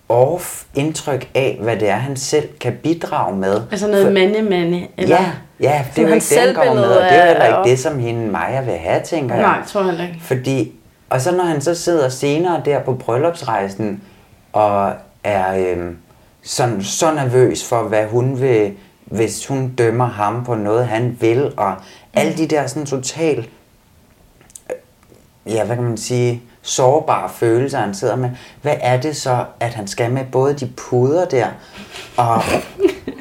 off indtryk af, hvad det er, han selv kan bidrage med. Altså noget mande-mande, eller... Ja, ja, det er jo ikke det, han kommer med, selvbillede og det er heller er ikke det, som hende Maja vil have, tænker jeg. Nej, tror jeg ikke. Fordi, og så når han så sidder senere der på bryllupsrejsen, og er øhm, sådan, så nervøs for, hvad hun vil, hvis hun dømmer ham på noget, han vil, og alle de der sådan total, øh, ja, hvad kan man sige, sårbare følelser, han sidder med. Hvad er det så, at han skal med både de puder der, og,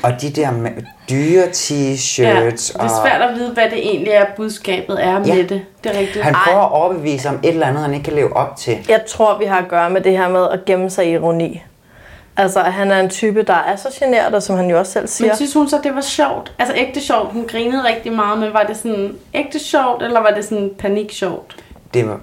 og de der med dyre t-shirts, Ja, det er og svært at vide, hvad det egentlig er, budskabet er Ja. med det. Det er rigtigt. han prøver at overbevise om et eller andet, han ikke kan leve op til. Jeg tror, vi har at gøre med det her med at gemme sig i ironi. Altså, at han er en type, der er så generet, og som han jo også selv siger. Men synes hun så, det var sjovt? Altså ægte sjovt. Hun grinede rigtig meget, men var det sådan ægte sjovt, eller var det sådan panik sjovt? Det var,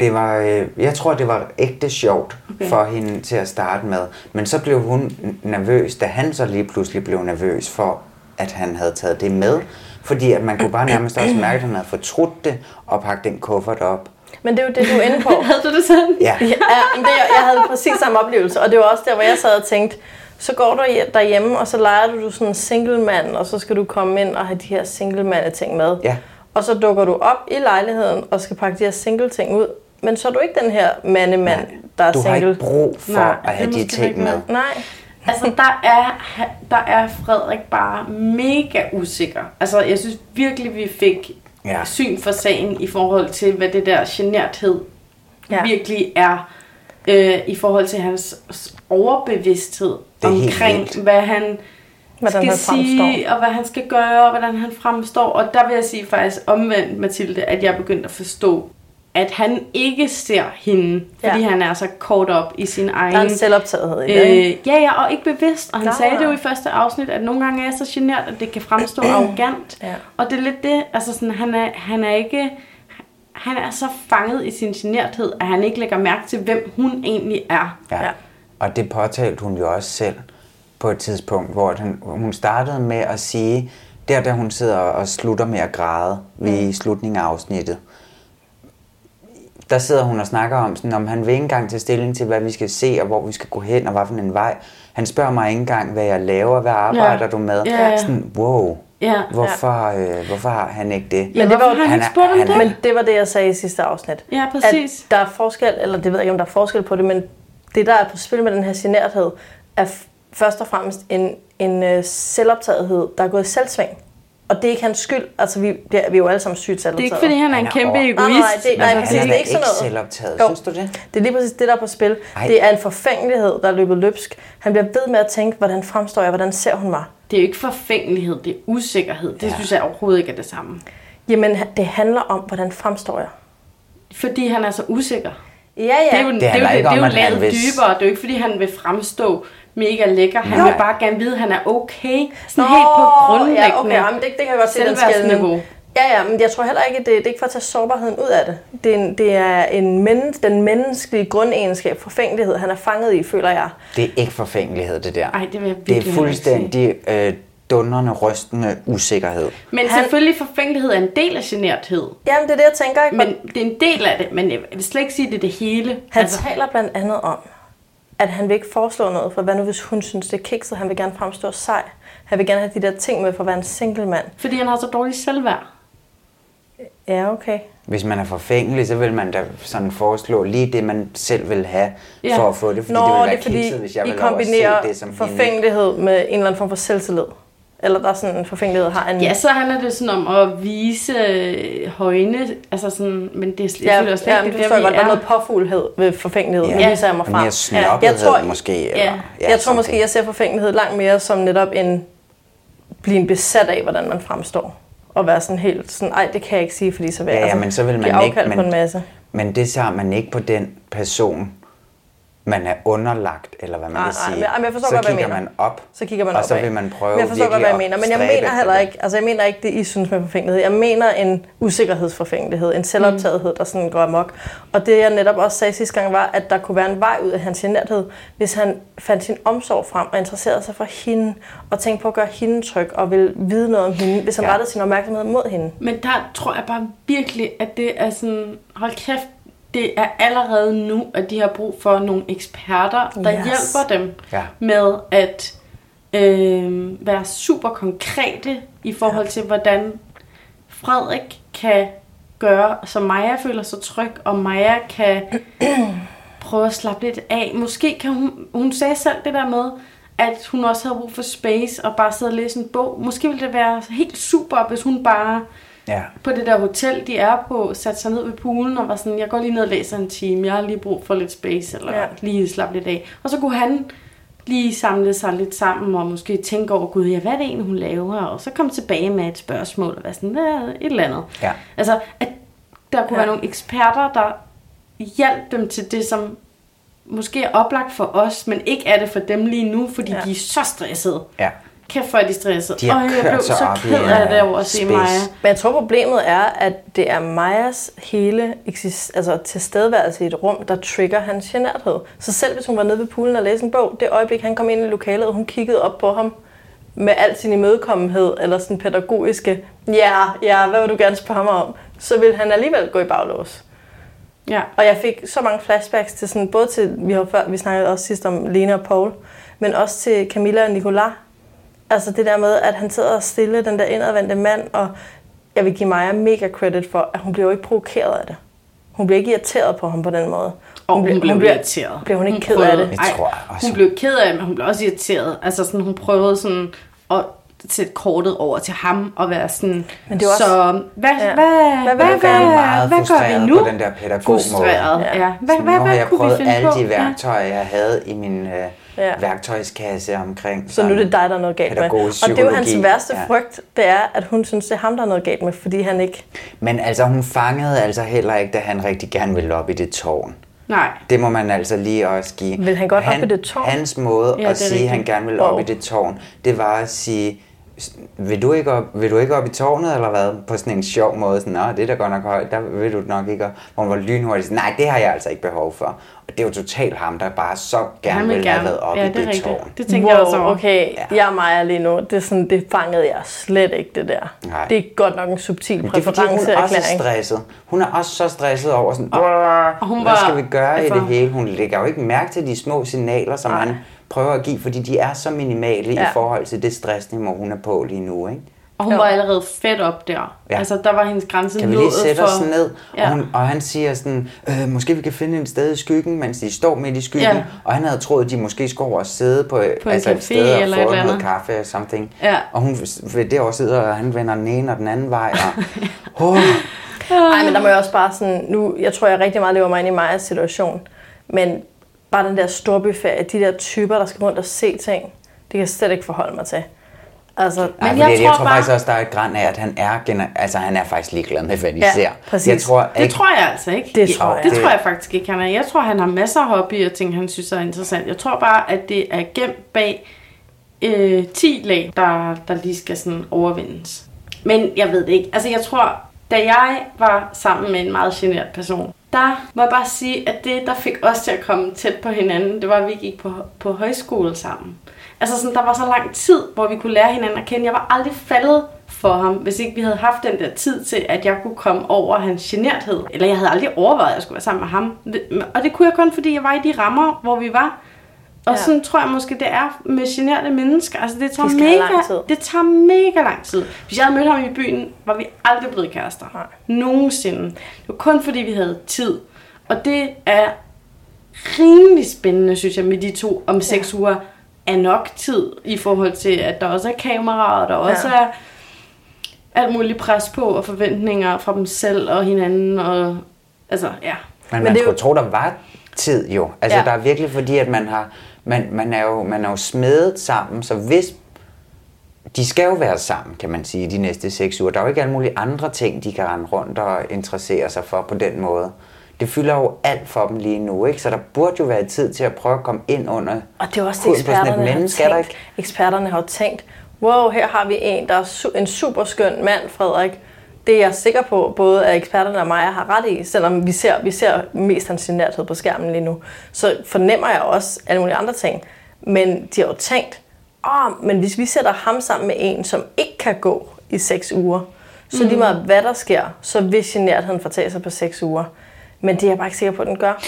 det var, øh, jeg tror, det var ægte sjovt Okay. for hende til at starte med. Men så blev hun nervøs, da han så lige pludselig blev nervøs for, at han havde taget det med. Fordi at man kunne bare nærmest også mærke, at han havde fortrudt det og pakket den kuffert op. Men det er jo det, du er inde på. havde du det sådan? Ja. ja men det, jeg havde præcis samme oplevelse, og det var også der, hvor jeg sad og tænkte, så går du hje- derhjemme, og så leger du, du sådan en single mand, og så skal du komme ind og have de her single ting med. Ja. Og så dukker du op i lejligheden og skal pakke de her single ting ud. Men så er du ikke den her mandemand, der er Du har single. ikke brug for Nej, at have de ting med. Nej. Altså, der er, der er Frederik bare mega usikker. Altså, jeg synes virkelig, vi fik Ja. syn for sagen i forhold til, hvad det der generthed Ja. virkelig er. Øh, I forhold til hans overbevidsthed er omkring, hvad han Hvordan skal han sige, fremstår. og hvad han skal gøre, og hvordan han fremstår. Og der vil jeg sige faktisk omvendt, Mathilde, at jeg er begyndt at forstå, at han ikke ser hende, fordi Ja. han er så kort op i sin egen... Der er en selvoptagethed i det, ikke? Øh, ja, ja, og ikke bevidst. Og han Nej, sagde det jo i første afsnit, at nogle gange er jeg så genert, at det kan fremstå arrogant. Ja. Og det er lidt det, altså sådan, han er, han er ikke... Han er så fanget i sin generthed, at han ikke lægger mærke til, hvem hun egentlig er. Ja. ja. Og det påtalte hun jo også selv på et tidspunkt, hvor den, hun startede med at sige, der da hun sidder og slutter med at græde ved Mm. i slutningen af afsnittet, der sidder hun og snakker om, sådan, om han vil ikke engang tage stilling til, hvad vi skal se, og hvor vi skal gå hen, og hvad for en vej. Han spørger mig ikke engang, hvad jeg laver, hvad arbejder Ja. du med? Ja, ja. Sådan, wow, Ja. hvorfor, øh, hvorfor har han ikke det? Men det var, han ikke spurgt han det? Men det var det, jeg sagde i sidste afsnit. Ja, præcis. At der er forskel, eller det ved jeg ikke, om der er forskel på det, men det, der er på spil med den her generthed, er først og fremmest en, en øh, selvoptagethed, der er gået i selvsving. Og det er ikke hans skyld. Altså, vi, det er, vi er jo alle sammen sygt Det er selvoptaget. ikke, fordi han er en kæmpe Nej, egoist. nej, det, nej, Men præcis, han det er er ikke sådan ikke noget. selvoptaget, Jo. synes du det? Det er lige præcis det, der er på spil. Ej. Det er en forfængelighed, der er løbet løbsk. Han bliver ved med at tænke, hvordan fremstår jeg, hvordan ser hun mig? Det er jo ikke forfængelighed, det er usikkerhed. Det ja. synes jeg overhovedet ikke er det samme. Jamen, det handler om, hvordan fremstår jeg. Fordi han er så usikker. Ja, ja. Det er jo, det er jo, det, ikke det er jo lavet dybere. Det er jo ikke, fordi han vil fremstå mega lækker. Han Nej. vil bare gerne vide, at han er okay. Sådan Nå, helt på grundlæggende Ja, okay, jamen, det, det kan jeg godt se, den. Ja, ja, men jeg tror heller ikke, det, det er ikke for at tage sårbarheden ud af det. Det er, en, det er en men, den menneskelige grundegenskab, forfængelighed, han er fanget i, føler jeg. Det er ikke forfængelighed, det der. Ej, det vil jeg det er fuldstændig øh, dundrende, rystende usikkerhed. Men Han- selvfølgelig forfængelighed er en del af generthed. Jamen, det er det, jeg tænker. Ikke? Men det er en del af det, men jeg vil slet ikke sige, at det er det hele. Han altså, taler blandt andet om, at han vil ikke foreslå noget, for hvad nu hvis hun synes, det er kikset, han vil gerne fremstå sej. Han vil gerne have de der ting med for at være en single mand. Fordi han har så dårligt selvværd. Ja, okay. Hvis man er forfængelig, så vil man da sådan foreslå lige det, man selv vil have Ja. for at få det. Fordi Nå, det ville være det er fordi, kikset, hvis jeg I se kombinerer det som hende. forfængelighed med en eller anden form for selvtillid. Eller der er sådan en forfængelighed, har en... Ja, så handler det sådan om at vise øh, højne, altså sådan, men det er slet, Ja, jeg slet ja, ikke, men det er jeg der, godt. vi Der er er. noget påfuglhed ved forfængelighed. Ja. Ja. Viser jeg mig frem. Mere snobbethed måske, eller- Ja. ja, jeg tror måske, det. jeg ser forfængelighed langt mere som netop en blive en besat af, hvordan man fremstår. Og være sådan helt sådan, ej, det kan jeg ikke sige, fordi så vil jeg Ja, ja, men så vil man ikke... afkald på en masse. Men det tager man ikke på den person, man er underlagt, eller hvad man Nej, kan nej, sige. men- jamen, jeg forstår så godt, hvad kigger jeg mener. man op, Så kigger man og så opad. vil man prøve Men jeg forstår godt, virkelig hvad jeg mener. Men jeg mener heller ikke, altså jeg mener ikke det, I synes med forfængelighed. Jeg mener en usikkerhedsforfængelighed, en selvoptagethed, der sådan går amok. Og det jeg netop også sagde sidste gang var, at der kunne være en vej ud af hans generthed, hvis han fandt sin omsorg frem og interesserede sig for hende, og tænkte på at gøre hende tryg, og ville vide noget om hende, hvis han Ja. rettede sin opmærksomhed mod hende. Men der tror jeg bare virkelig, at det er sådan, hold kæft, det er allerede nu, at de har brug for nogle eksperter, der Yes. hjælper dem Ja. med at øh, være super konkrete i forhold til, hvordan Frederik kan gøre, så Maja føler sig tryg, og Maja kan prøve at slappe lidt af. Måske kan hun, hun sagde selv det der med, at hun også havde brug for space og bare sidde og læse en bog. Måske ville det være helt super, hvis hun bare Ja. på det der hotel, de er på, satte sig ned ved poolen og var sådan, jeg går lige ned og læser en time, jeg har lige brug for lidt space, eller Ja. lige slappe lidt af. Og så kunne han lige samle sig lidt sammen og måske tænke over, gud, ja, hvad er det egentlig, hun laver? Og så komme tilbage med et spørgsmål og være sådan, "Hvad- et eller andet. Ja. Altså, at der kunne Ja. være nogle eksperter, der hjalp dem til det, som måske er oplagt for os, men ikke er det for dem lige nu, fordi ja. de er så stressede. Ja. Kæft, hvor er de stressede. De har Øj, jeg kørt blev så op i ked af det over at se. Maja. Men jeg tror, problemet er, at det er Majas hele exist- altså tilstedeværelse i et rum, der trigger hans generthed. Så selv hvis hun var nede ved poolen og læste en bog, det øjeblik, han kom ind i lokalet, og hun kiggede op på ham med al sin imødekommenhed, eller sådan pædagogiske, ja, ja, hvad vil du gerne spørge mig om? Så vil han alligevel gå i baglås. Ja. Og jeg fik så mange flashbacks til sådan, både til, vi har før, vi snakkede også sidst om Lena og Paul, men også til Camilla og Nicolas. Altså det der med, at han sidder og stille, den der indadvendte mand, og jeg vil give Maja mega credit for, at hun bliver jo ikke provokeret af det. Hun bliver ikke irriteret på ham på den måde. Og hun, bliver- blev bliver- irriteret. Bliver hun ikke Hun ked af prøvede- det? Det Ej, tror jeg også. Hun blev ked af det, men hun blev også irriteret. Altså sådan, hun prøvede sådan at sætte kortet over til ham og være sådan, Men det er også- så hvad, Ja. hvad, Hvad hvad, hvad, Meget hvad gør vi nu? på den der pædagogmåde. Frustreret, Ja. ja. Hvad, Så hvad, nu har hvad jeg kunne vi prøvet alle på? de værktøjer, jeg havde i min øh, Ja. værktøjskasse omkring. Så nu er det dig, der er noget galt med. Og det er jo hans værste Ja. frygt, det er, at hun synes, det er ham, der er noget galt med, fordi han ikke... Men altså, hun fangede altså heller ikke, da han rigtig gerne ville op i det tårn. Nej. Det må man altså lige også give. Vil han godt op i det tårn? Hans måde Ja, at sige, at han gerne vil Wow. op i det tårn, det var at sige, vil du, ikke op, vil du ikke op i tårnet, eller hvad? På sådan en sjov måde, sådan, det er da godt nok højt, der vil du nok ikke. Hvor hun var lynhurtigt sådan, nej, det har jeg altså ikke behov for. Og det er jo totalt ham, der bare så gerne vil vil have været op Ja, i det det, rigtigt. tårn. Det tænker jeg også over. okay, ja. jeg er Maja lige nu. Det, er sådan, det fangede jeg slet ikke, det der. Nej. Det er godt nok en subtil Men det er fordi, hun også er præferenceerklæring. stresset. Hun er også så stresset over sådan, og hun hvad var- skal vi gøre i altså- det hele? Hun lægger jo ikke mærke til de små signaler, som han prøver at give, fordi de er så minimale Ja. i forhold til det stressniveau, hun er på lige nu. Ikke? Og hun Jo. var allerede fedt op der. Ja. Altså, der var hendes grænse Kan vi lige sætte for... os ned? Ja. Og, hun, og han siger sådan, øh, måske vi kan finde et sted i skyggen, mens de står midt i skyggen. Ja. Og han havde troet, at de måske skulle over og sidde på, På en altså et sted og eller få noget andet. kaffe eller something. Ja. Og hun vil derovre sidde, og han vender den ene og den anden vej. Og, oh, Nej, men der må jeg også bare sådan, nu, jeg tror, jeg rigtig meget lever mig ind i Majas situation, men bare den der storbyferie, de der typer, der skal rundt og se ting, det kan jeg slet ikke forholde mig til. Altså, Nej, Men jeg, jeg jeg, jeg tror tror bare- faktisk også, der er et græn af, at han er, gener- altså, han er faktisk ligeglad med, hvad de Ja, ser. præcis. Jeg tror, Det ikke, tror jeg altså ikke. Det tror jeg. Det Det- tror jeg faktisk ikke, han er. Jeg tror, han har masser af hobbyer og ting, han synes er interessant. Jeg tror bare, at det er gemt bag øh, 10 lag, der, der lige skal sådan overvindes. Men jeg ved det ikke. Altså, jeg tror, da jeg var sammen med en meget generet person, der må jeg bare sige, at det, der fik os til at komme tæt på hinanden, det var, at vi gik på, på højskole sammen. Altså sådan, der var så lang tid, hvor vi kunne lære hinanden at kende. Jeg var aldrig faldet for ham, hvis ikke vi havde haft den der tid til, at jeg kunne komme over hans generthed. Eller jeg havde aldrig overvejet, at jeg skulle være sammen med ham. Og det kunne jeg kun, fordi jeg var i de rammer, hvor vi var. Og Ja. sådan tror jeg måske, det er med generte mennesker. Altså, det tager, Det mega, lang tid. det tager mega lang tid. Hvis jeg havde mødt ham i byen, var vi aldrig blevet kærester. Nej. Nogensinde. Det var kun fordi, vi havde tid. Og det er rimelig spændende, synes jeg, med de to om seks uger er nok tid i forhold til, at der også er kameraer, og der også Ja. er alt muligt pres på og forventninger fra dem selv og hinanden. Og, altså, ja. Men, Men man det skulle jo- tro, der var tid jo. Altså, ja. der er virkelig fordi, at man har, man, man er jo, man er jo smedet sammen, så hvis de skal jo være sammen, kan man sige, de næste seks uger. Der er jo ikke alle mulige andre ting, de kan rende rundt og interessere sig for på den måde. Det fylder jo alt for dem lige nu, ikke? Så der burde jo være tid til at prøve at komme ind under Og det er også det, eksperterne har menneske, tænkt. Eksperterne har tænkt, wow, her har vi en, der er su- en super skøn mand, Frederik. Det er jeg sikker på, både at eksperterne og mig har ret i, selvom vi ser, vi ser mest hans generthed på skærmen lige nu. Så fornemmer jeg også alle mulige andre ting. Men de har jo tænkt, åh, men hvis vi sætter ham sammen med en, som ikke kan gå i seks uger, så lige meget hvad der sker, så vil genertheden fortage sig på seks uger. Men det er jeg bare ikke sikker på, at den gør.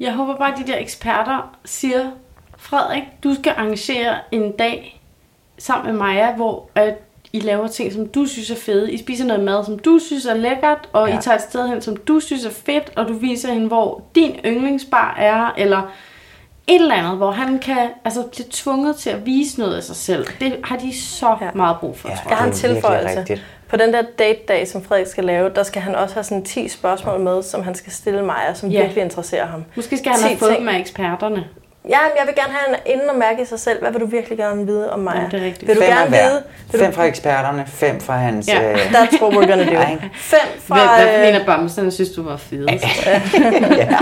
Jeg håber bare, at de der eksperter siger, Frederik, du skal arrangere en dag sammen med Maja, hvor at I laver ting, som du synes er fede. I spiser noget mad, som du synes er lækkert, og ja. I tager et sted hen, som du synes er fedt, og du viser hende, hvor din yndlingsbar er, eller et eller andet, hvor han kan altså, blive tvunget til at vise noget af sig selv. Det har de så Ja. meget brug for, Ja. tror Jeg har en er tilføjelse. På den der date-dag, som Frederik skal lave, der skal han også have sådan 10 spørgsmål med, som han skal stille mig, og som Ja. virkelig interesserer ham. Måske skal han 10 have fået ting. dem af eksperterne. Ja, men jeg vil gerne have en inden og mærke i sig selv. Hvad vil du virkelig gerne vide om mig? Ja, det er rigtigt. Vil du Fem gerne vide? Vil Fem du... fra eksperterne, fem fra hans... Ja. Øh, That's what we're gonna do. Ej. Fem Hvad, hvad fra... for en Øh, af bamserne synes du var fedest? ja.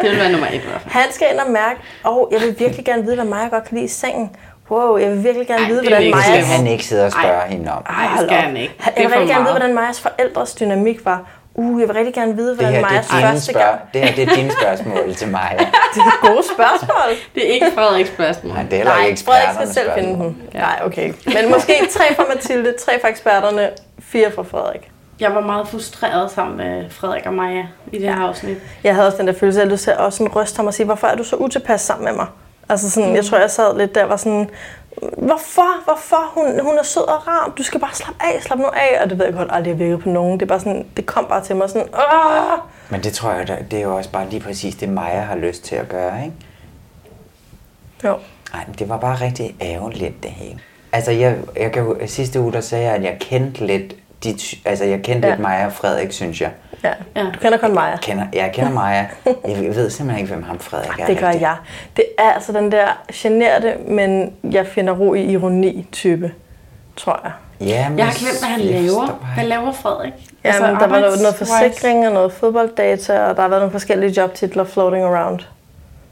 Det vil være nummer et i hvert fald. han skal ind og mærke, åh, oh, jeg vil virkelig gerne vide, hvad Maja godt kan lide i sengen. Wow, jeg vil virkelig gerne Ej, vide, hvordan virkelig Det skal Majas... han ikke sidde og spørge hende om. Ej, det skal han ikke. Det Jeg vil rigtig gerne vide, hvordan Majas forældres dynamik var. Uh, jeg vil rigtig gerne vide, hvordan Majas er, første spørg- gang... det her det er dine spørgsmål til mig. Det er gode spørgsmål. Det er ikke Frederiks spørgsmål. Nej, det er heller Nej, ikke Frederik skal selv finde spørgsmål. dem. Nej, okay. Men måske tre fra Mathilde, tre fra eksperterne, fire fra Frederik. Jeg var meget frustreret sammen med Frederik og Maja i det her afsnit. Jeg havde også den der følelse af, at du også sådan ryst ham og sige, hvorfor er du så utilpas sammen med mig? Altså sådan, jeg tror, jeg sad lidt der var sådan, hvorfor, hvorfor? Hun, hun er sød og rar. Du skal bare slappe af, slappe nu af. Og det ved jeg godt aldrig har virket på nogen. Det er bare sådan, det kom bare til mig sådan, Åh! Men det tror jeg, det er jo også bare lige præcis det, Maja har lyst til at gøre, ikke? Jo. Men det var bare rigtig ærgerligt, det hele. Altså, jeg, jeg kan, sidste uge, der sagde jeg, at jeg kendte lidt, de, altså, jeg kendte Ja. lidt Maja og Frederik, synes jeg. Ja. Ja. Du kender kun mig. Jeg kender, jeg kender Maja. Jeg ved simpelthen ikke, hvem ham Frederik er. Det gør rigtig. jeg. Det er altså den der generte, men jeg finder ro i ironi-type, tror jeg. Ja, men Jeg har glemt, hvad han laver. Hvad ikke. laver Frederik? Ja, altså, der var noget, noget forsikring og noget fodbolddata, og der har været nogle forskellige jobtitler floating around.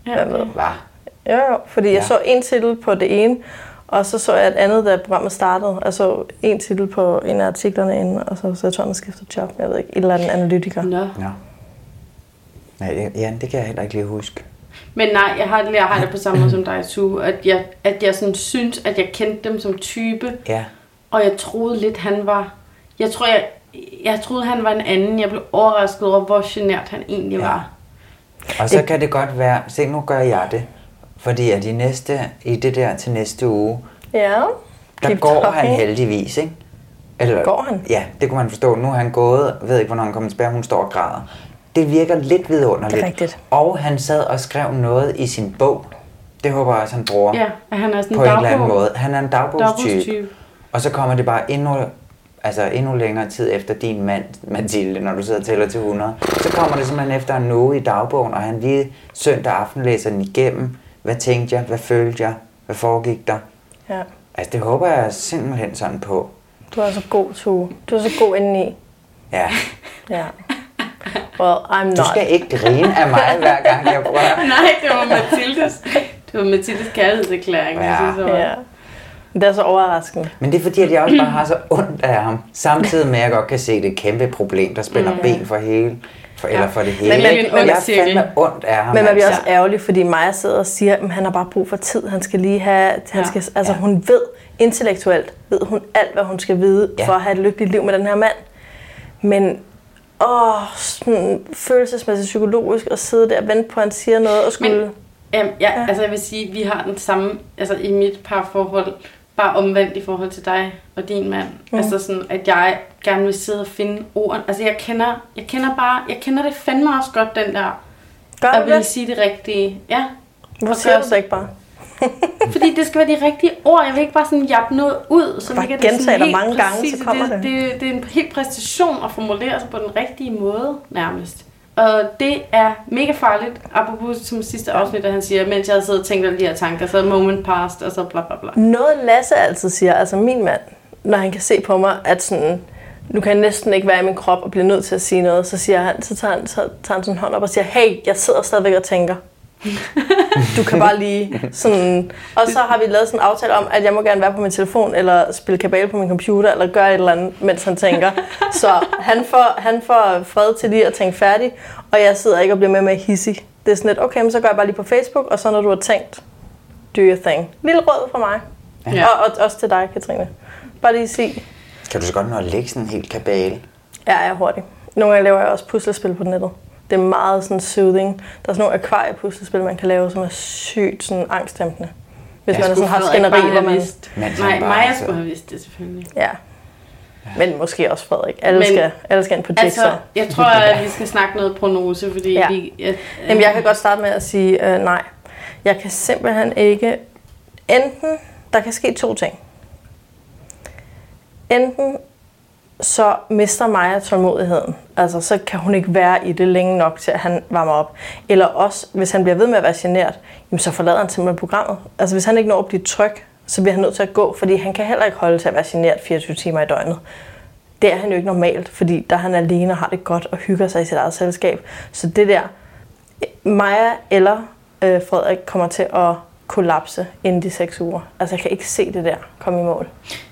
Ja, okay. Hvad? Jo, jo, fordi ja. jeg så en titel på det ene, Og så så jeg et andet, da programmet startede. Jeg så en titel på en af artiklerne inde, og så, så jeg tror, han skiftet job. Jeg ved ikke, et eller andet analytiker. Nå. Ja, ja, det kan jeg heller ikke lige huske. Men nej, jeg har, jeg har det på samme måde som dig, Sue. At jeg, at jeg sådan synes, at jeg kendte dem som type. Ja. Og jeg troede lidt, han var... Jeg tror, jeg, jeg troede, han var en anden. Jeg blev overrasket over, hvor genert han egentlig var. Og så kan det godt være, se nu gør jeg det, fordi at i, næste, i det der til næste uge, Ja. der Keep går talking. han heldigvis, ikke? Eller, Går han? Ja, det kunne man forstå. Nu er han gået, ved ikke, hvornår han kommer tilbage, hun står og græder. Det virker lidt vidunderligt. Det er rigtigt. Og han sad og skrev noget i sin bog. Det håber jeg også, han bruger. Ja, at han er sådan på en dagbog- eller anden måde. Han er en dagbogstype. dagbogstype. Og så kommer det bare endnu, altså endnu længere tid efter din mand, Mathilde, når du sidder og tæller til 100. Så kommer det simpelthen efter en uge i dagbogen, og han lige søndag aften læser den igennem. Hvad tænkte jeg? Hvad følte jeg? Hvad foregik der? Ja. Altså det håber jeg simpelthen sådan på. Du er så god, Tue. Du er så god indeni. Ja. Ja. Well, I'm not. Du skal ikke grine af mig, hver gang jeg prøver. Nej, det var Mathildes, det var Mathildes kærlighedserklæring. Ja. synes. Ja. Det er så overraskende. Men det er fordi, at jeg også bare har så ondt af ham. Samtidig med, at jeg godt kan se, det et kæmpe problem, der spænder Mm. ben for hele. For, eller for det hele. Men- men- Men, men- jeg er fandme ondt af ham. Men man bliver altså. også ærgerlig, fordi Maja sidder og siger, at han har bare brug for tid. Han skal lige have... Han Ja. skal, altså, hun ved intellektuelt, ved hun alt, hvad hun skal vide, Ja. for at have et lykkeligt liv med den her mand. Men åh, sådan følelsesmæssigt psykologisk at sidde der og vente på, at han siger noget og skulle... Men, øhm, ja, altså jeg vil sige, vi har den samme, altså i mit parforhold, bare omvendt i forhold til dig og din mand. Mm. Altså sådan, at jeg gerne vil sidde og finde ord. Altså jeg kender, jeg kender bare, jeg kender det fandme også godt, den der, Gør at ville det? sige det rigtige. Ja. Hvorfor siger du så ikke bare? Fordi det skal være de rigtige ord. Jeg vil ikke bare sådan jappe noget ud. Så Bare ikke gentage sådan dig helt mange gange, så kommer det. det. Det, det er en helt præstation at formulere sig på den rigtige måde, nærmest. Og det er mega farligt. Apropos som sidste afsnit, da han siger, mens jeg havde siddet og tænkt alle de her tanker, så moment past, og så bla bla bla. Noget Lasse altid siger, altså min mand, når han kan se på mig, at sådan, nu kan jeg næsten ikke være i min krop og blive nødt til at sige noget, så, siger han, så, tager, han, så tager han sådan en hånd op og siger, hey, jeg sidder stadigvæk og tænker. Du kan bare lige sådan... Og så har vi lavet sådan en aftale om, at jeg må gerne være på min telefon, eller spille kabale på min computer, eller gøre et eller andet, mens han tænker. Så han får, han får fred til lige at tænke færdig, og jeg sidder ikke og bliver med med hissig. Det er sådan lidt, okay, men så går jeg bare lige på Facebook, og så når du har tænkt, do your thing. Lille råd fra mig. Ja. Og, og også til dig, Katrine. Bare lige sige, Kan du så godt nå at lægge sådan en helt kabale? ja, jeg er hurtig. Nogle gange laver jeg også puslespil på nettet. Det er meget sådan soothing. Der er sådan nogle akvariepuslespil, man kan lave, som er sygt sådan angstdæmpende. Hvis Ja, man er sådan har skænderi, hvor man... Men Nej, Maja så- skulle have vidst det selvfølgelig. Ja. Men måske også Frederik. Alle, Men- skal, alle skal ind på Jigsaw. Altså, jeg tror, at vi skal snakke noget prognose, fordi Ja. vi... Jeg, Jamen, jeg kan godt starte med at sige øh, nej. Jeg kan simpelthen ikke... Enten... Der kan ske to ting. Enten så mister Maja tålmodigheden. Altså, så kan hun ikke være i det længe nok til, at han varmer op. Eller også, hvis han bliver ved med at være genert, jamen, så forlader han simpelthen programmet. Altså, hvis han ikke når at blive tryg, så bliver han nødt til at gå, fordi han kan heller ikke holde til at være genert 24 timer i døgnet. Det er han jo ikke normalt, fordi der er han alene og har det godt og hygger sig i sit eget selskab. Så det der, Maja eller øh, Frederik kommer til at kollapse inden de seks uger. Altså, jeg kan ikke se det der komme i mål.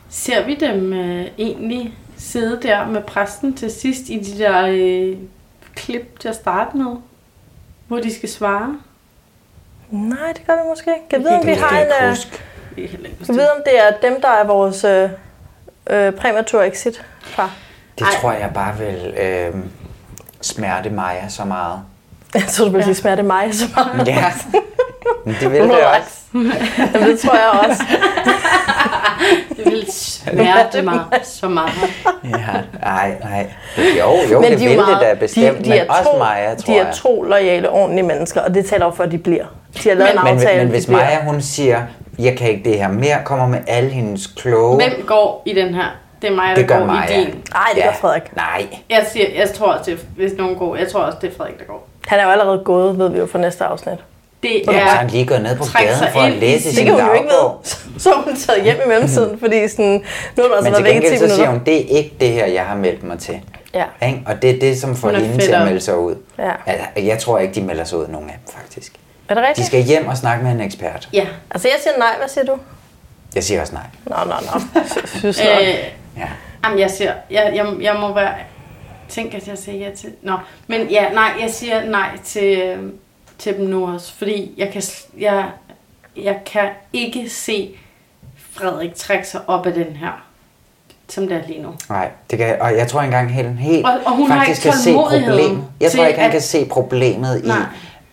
Ser vi dem øh, egentlig sidde der med præsten til sidst i de der øh, klip til at starte med? Hvor de skal svare? Nej, det gør vi måske ikke. Kan Det vide, om vi jeg har ikke en... øh, Kan vide, om det er dem, der er vores øh, øh, præmatur exit fra. Det tror jeg bare vil øh, smerte Maja så meget. Jeg tror, du vil sige smerte mig så meget. Ja, men det vil det også. Jamen, det tror jeg også. Det vil smerte mig så meget. Ja, nej, nej. Jo, jo, Men det de er vil jo meget- det da bestemt, de, de men er også tro, Maja, tror De er tro, lojale, ordentlige mennesker, og det taler for, at de bliver. De har lavet en men, men, aftale. men de hvis bliver. Maja, hun siger, jeg kan ikke det her mere, kommer med alle hendes kloge... Hvem går i den her? Det er mig, der Det går Maja. i din. Nej, det Ja. gør Frederik. Nej. Jeg, siger, jeg tror også, det er, hvis nogen går, jeg tror også, det er Frederik, der går. Han er jo allerede gået, ved vi jo, for næste afsnit. Det Så er er... han lige gået ned på gaden for at læse sin- Det sin kan hun jo ikke dagbog. vide. Så er hun taget hjem i mellemtiden, fordi sådan, nu har du altså Men været til væk i 10 gengæld så siger hun, det er ikke det her, jeg har meldt mig til. Ja. Ikke? Og det er det, som får er hende til at melde sig ud. Ja. Altså, jeg tror ikke, de melder sig ud, nogen af dem faktisk. Er det De rigtigt? skal hjem og snakke med en ekspert. Ja, Altså, jeg siger nej. Hvad siger du? Jeg siger også nej. Nå, nå, nå. Sy- Synes nok. Øh, Ja. Jamen, jeg siger, jeg, jeg, jeg må være... Tænk, at jeg siger ja til... Nå, men ja, nej, jeg siger nej til, øh, til dem nu også, fordi jeg kan, jeg, jeg kan ikke se Frederik trække sig op af den her, som det er lige nu. Nej, det kan, og jeg tror ikke engang helt, helt Og- og hun har faktisk kan se problemet. Jeg tror ikke, han at- kan se problemet i, Nej.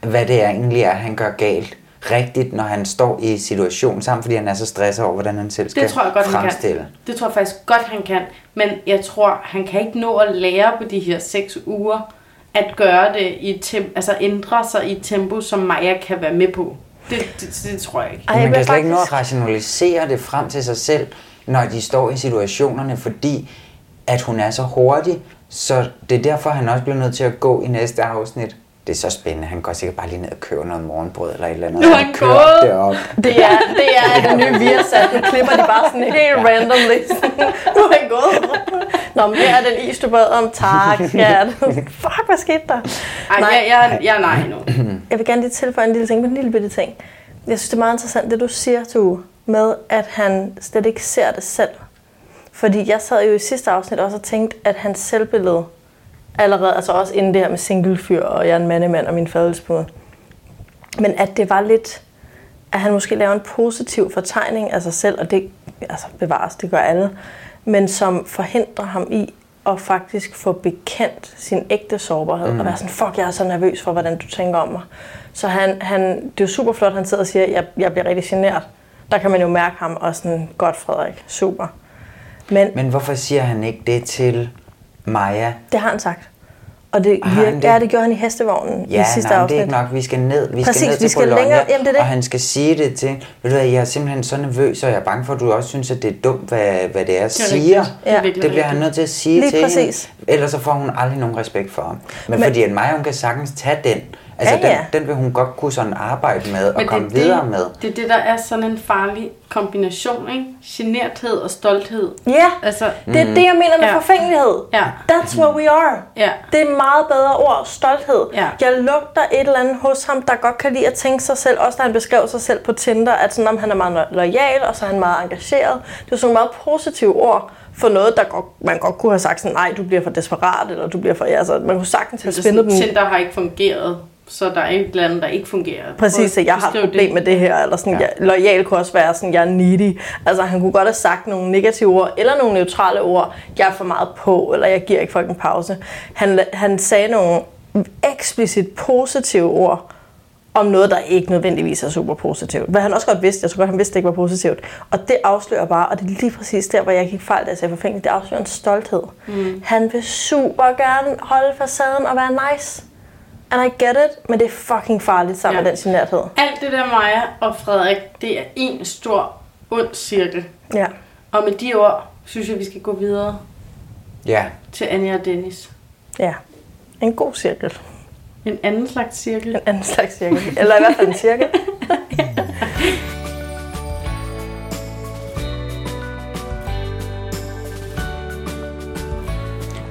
hvad det er, egentlig er, han gør galt rigtigt, når han står i situationen sammen, fordi han er så stresset over, hvordan han selv skal Det tror jeg godt, han fremstille. kan. Det tror jeg faktisk godt, han kan. Men jeg tror, han kan ikke nå at lære på de her seks uger, at gøre det i tem- altså ændre sig i et tempo, som Maja kan være med på. Det, det, det tror jeg ikke. Ej, man kan slet ikke nå at rationalisere det frem til sig selv, når de står i situationerne, fordi at hun er så hurtig. Så det er derfor, han også bliver nødt til at gå i næste afsnit. Det er så spændende. Han går sikkert bare lige ned og køber noget morgenbrød eller et eller andet. Nu er og han kører gået. det op. Det er, det er det nye Viasat. Nu klipper de bare sådan helt randomly. nu er han gået. Nå, men her er den is, du bad om. Tak, skat. Fuck, hvad skete der? Ej, jeg, jeg, jeg er nej nu. Jeg vil gerne lige tilføje en lille ting, en lille bitte ting. Jeg synes, det er meget interessant, det du siger, Tue, med at han slet ikke ser det selv. Fordi jeg sad jo i sidste afsnit også og tænkte, at hans selvbillede allerede, altså også inden det her med singlefyr, og jeg er en mandemand og min fadelsbud, men at det var lidt, at han måske laver en positiv fortegning af sig selv, og det altså bevares, det gør alle, men som forhindrer ham i at faktisk få bekendt sin ægte sårbarhed, mm. Og være sådan, fuck, jeg er så nervøs for, hvordan du tænker om mig. Så han, han, det er jo super flot, han sidder og siger, jeg, jeg bliver rigtig genert. Der kan man jo mærke ham og sådan, godt Frederik, super. Men Men hvorfor siger han ikke det til Maja? det har han sagt. Og det, Har han virker, det? ja, det gjorde han i hestevognen Ja, i sidste nej, afsnit. det er ikke nok. Vi skal ned. Vi Præcis, skal ned vi til skal Bologna, længere- jamen, det er det. og han skal sige det til, ved du hvad, jeg er simpelthen så nervøs, og jeg er bange for, at du også synes, at det er dumt, hvad, hvad det er, er siger. Ja. Det er bliver han nødt til at sige Lige til præcis. hende. Ellers så får hun aldrig nogen respekt for ham. Men, Men- Men fordi at Maja, hun kan sagtens tage den. Altså, Ja, ja. Den, den vil hun godt kunne sådan arbejde med og Men komme det, er videre med. det er det, der er sådan en farlig kombination, ikke? Generthed og stolthed. Ja, altså, det er det, jeg mener med Ja. forfængelighed. Ja. That's what we are. Ja. Det er meget bedre ord, stolthed. Ja. Jeg lugter et eller andet hos ham, der godt kan lide at tænke sig selv, også da han beskrev sig selv på Tinder, at sådan, om han er meget lojal, og så er han meget engageret. Det er sådan nogle meget positive ord for noget, der godt, man godt kunne have sagt sådan, nej, du bliver for desperat, eller du bliver for, altså, man kunne sagtens have spændet sådan, dem. Tinder har ikke fungeret, så der er et eller andet, der ikke fungerer. Præcis, at jeg har et problem med det her, eller sådan, ja. jeg, lojal kunne også være sådan, jeg er needy. Altså, han kunne godt have sagt nogle negative ord, eller nogle neutrale ord, jeg er for meget på, eller jeg giver ikke folk en pause. Han, han sagde nogle eksplicit positive ord, om noget, der ikke nødvendigvis er super positivt. Hvad han også godt vidste, jeg tror godt, han vidste, det ikke var positivt. Og det afslører bare, og det er lige præcis der, hvor jeg gik fejl, da jeg sagde forfængelig, det afslører en stolthed. Mm. Han vil super gerne holde facaden og være nice. And I get it, men det er fucking farligt sammen ja. med den generthed. Alt det der Maja og Frederik, det er en stor ond cirkel. Ja. Og med de ord, synes jeg, vi skal gå videre Ja. til Anja og Dennis. Ja. En god cirkel. En anden slags cirkel. En anden slags cirkel. Eller i hvert fald en cirkel.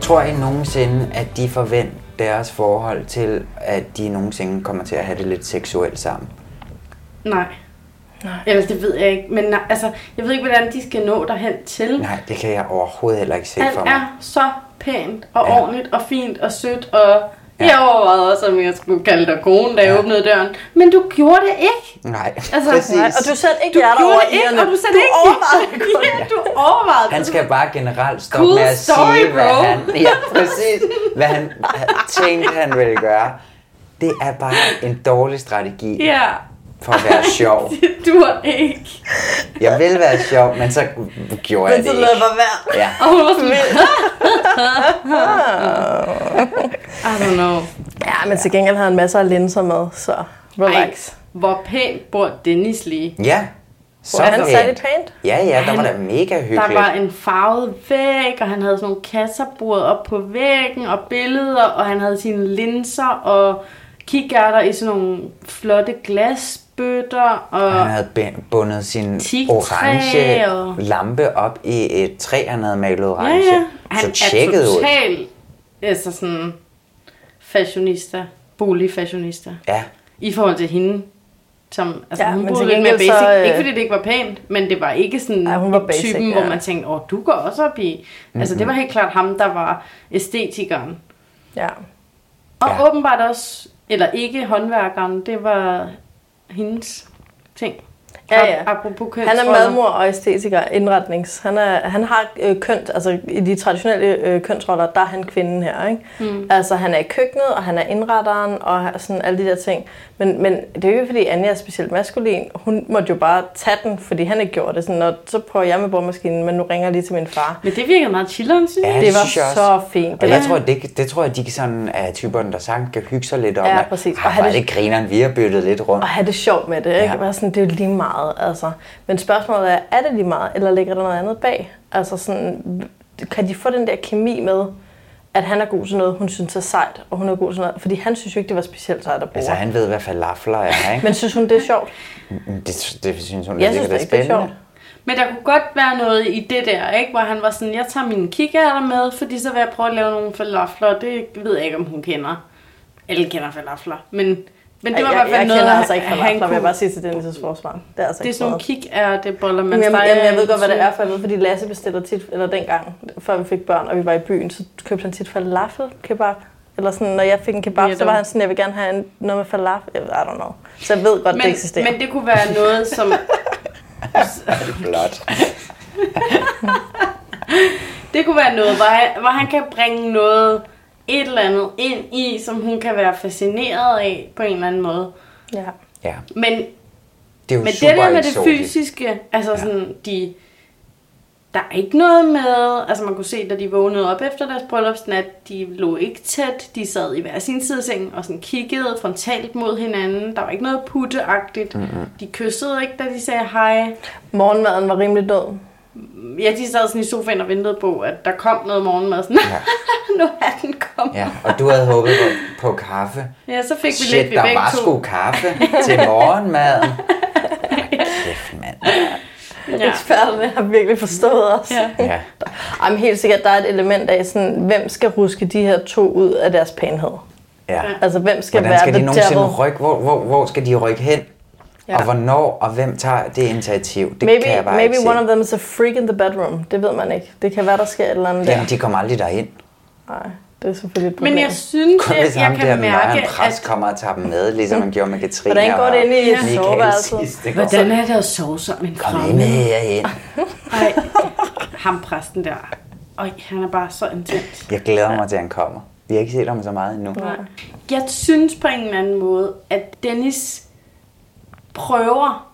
Tror I nogensinde, at de forventer deres forhold til, at de nogensinde kommer til at have det lidt seksuelt sammen? Nej. Nej. Eller det ved jeg ikke. Men nej, altså, jeg ved ikke, hvordan de skal nå derhen til. Nej, det kan jeg overhovedet heller ikke se Han for mig. er så pænt og Ja. ja. ordentligt og fint og sødt og jeg overvejede også, om jeg skulle kalde dig kone, da jeg Ja. åbnede døren. Men du gjorde det ikke. Nej, Altså, præcis. Nej, og du satte ikke Du gjorde over det ikke, og du satte Du ikke- overvejede kun. ja, du overvejede Han skal bare generelt stoppe Cool med at story, sige, hvad bro. han, ja, præcis, hvad han tænkte, han ville gøre. Det er bare en dårlig strategi Ja. For at være sjov. Du var ikke. Jeg vil være sjov, men så gjorde jeg Men det så ikke. lad mig være. Ja. Og hun var sådan, I don't know. Ja, men til gengæld havde han masser af linser med, så relax. Ej, hvor pænt bor Dennis lige. Ja, så Hvor han pænt. særlig pænt? Ja, ja, der Han- var da mega hyggeligt. Der var en farvet væg, og han havde sådan nogle kasserbord op på væggen, og billeder, og han havde sine linser og kikærter i sådan nogle flotte glasbøtter. Og Han havde bundet sin orange og- lampe op i et træ, han havde malet ja, orange. ja. Han så er tjekket ud. total altså sådan fashionista, boligfashionista. Ja. I forhold til hende. Som, altså, Ja, ja, hun boede lidt mere basic. så, øh, Ikke fordi det ikke var pænt, men det var ikke sådan Ej, hun var basic, typen, ja. hvor man tænkte, åh, du går også op i... Altså, det var helt klart ham, der var æstetikeren. Ja. Og Ja. ja. åbenbart også, eller ikke håndværkeren, det var hendes ting. Ja, ja. Apropos Han er madmor og æstetiker, indretnings. Han, er, han har øh, kønt, altså i de traditionelle øh, kønsroller, der er han kvinden her, ikke? Mm. Altså han er i køkkenet, og han er indretteren, og sådan alle de der ting. Men, men det er jo ikke, fordi Anja er specielt maskulin. Hun måtte jo bare tage den, fordi han ikke gjorde det. Sådan, og så prøver jeg med bordmaskinen, men nu ringer jeg lige til min far. Men det virkede meget chilleren, synes jeg. Ja, det var synes jeg også. så fint. Og Det jeg tror, det, det tror jeg, de sådan er typerne, der sagtens kan hygge sig lidt om, Ja, at præcis. Og "Ah, have det- det grineren, vi har byttet lidt rundt. og have det sjovt med det. Ikke? Ja. Ja. Sådan, det er jo lige meget. Altså. Men spørgsmålet er, er det lige meget, eller ligger der noget andet bag? Altså sådan, kan de få den der kemi med, at han er god til noget, hun synes er sejt, og hun er god til noget? Fordi han synes jo ikke, det var specielt sejt at bruge. Altså, han ved, hvad falafler er, ikke? Men synes hun, det er sjovt? det, det synes hun Jeg det synes er da ikke, det er spændende. sjovt. Men der kunne godt være noget i det der, ikke? hvor han var sådan, jeg tager mine kikærter med, fordi så vil jeg prøve at lave nogle falafler. Det ved jeg ikke, om hun kender. Alle kender falafler. Men, men det var i jeg, hvert fald jeg noget, altså ikke han vil jeg kunne- bare sige til Dennis' forsvar. Det er altså Det er sådan nogle kikærteboller, man Jamen, jamen, steger jamen, jeg ved godt, hvad det er, for jeg ved, fordi Lasse bestiller tit, eller dengang, før vi fik børn, og vi var i byen, så købte han tit falafel kebab. Eller sådan, når jeg fik en kebab, så Weirdo. var han sådan, jeg vil gerne have en, noget med falafel. I don't know. Så jeg ved godt, men, det eksisterer. Men det kunne være noget, som... Flot. Det kunne være noget, hvor han, hvor han kan bringe noget, et eller andet ind i, som hun kan være fascineret af på en eller anden måde. Ja. Ja, Men, det er jo men det super der med det fysiske, altså ja. sådan, de, der er ikke noget med, altså man kunne se, da de vågnede op efter deres bryllupsnat, de lå ikke tæt, de sad i hver sin side af sengen og sådan kiggede frontalt mod hinanden. Der var ikke noget putteagtigt. Mm-hmm. De kyssede ikke, da de sagde hej. Morgenmaden var rimelig død. Ja, de sad sådan i sofaen og ventede på, at der kom noget morgenmad. Sådan, Ja. nu er den kommet. Ja, og du havde håbet på, på kaffe. Ja, så fik vi Shit, lidt, vi der begge var sgu kaffe til morgenmaden. Kæft, mand. Ja. Eksperterne har virkelig forstået os. Ja. Ja. Jamen, helt sikkert, der er et element af, sådan, hvem skal ruske de her to ud af deres pænhed? ja. Altså, hvem skal Hvordan være skal de the nogensinde devil? rykke? Hvor, hvor, hvor skal de rykke hen? Ja. Og hvornår, og hvem tager det initiativ? Det maybe kan jeg bare maybe ikke se. one of them is a freak in the bedroom. Det ved man ikke. Det kan være, der sker et eller andet Jamen, der. de kommer aldrig derind. Nej, det er selvfølgelig et problem. Men jeg synes, Kun at jeg der kan mærke, nøgen præst at... kommer og tager dem med, ligesom man gjorde med Katrine Hvordan går det og inde i soveværelset? Hvordan er det at sove som en Kom lige fremmed? med herind. Ej, ham præsten der. Øj, han er bare så intens. Jeg glæder mig til, at han kommer. Vi har ikke set ham så meget endnu. Nej. Jeg synes på en eller anden måde, at Dennis prøver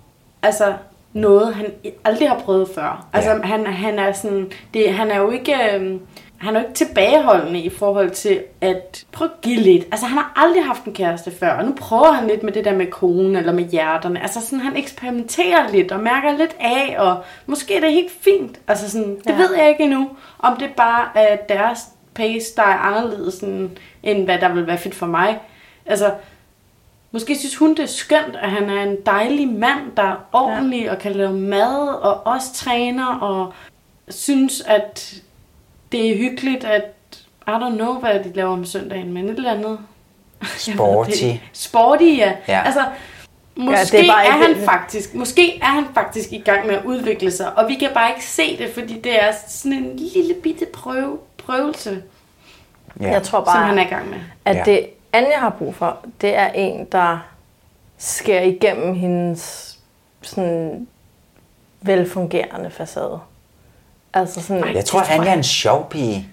altså noget, han aldrig har prøvet før. Altså, Ja. han, han er sådan, det, han er jo ikke, øhm, han er jo ikke tilbageholdende i forhold til at prøve at give lidt. Altså, han har aldrig haft en kæreste før, og nu prøver han lidt med det der med konen eller med hjerterne. Altså, sådan, han eksperimenterer lidt og mærker lidt af, og måske er det helt fint. Altså, sådan, det Ja. ved jeg ikke endnu, om det bare er deres pace, der er anderledes, end, end hvad der vil være fedt for mig. Altså, Måske synes hun, det er skønt, at han er en dejlig mand, der er ordentlig ja. og kan lave mad og også træner og synes, at det er hyggeligt, at I don't know, hvad de laver om søndagen, men et eller andet. Ved Sporty. Sporty, ja. Ja. Altså, måske Ja, det er er, bare er han faktisk, måske er han faktisk i gang med at udvikle sig, og vi kan bare ikke se det, fordi det er sådan en lille bitte prøve, prøvelse, Ja. Jeg tror som bare, han er i gang med. at Ja. det Anja har brug for, det er en, der skærer igennem hendes sådan velfungerende facade. Altså sådan, Jeg tror, tror Anja er jeg. en sjov pige.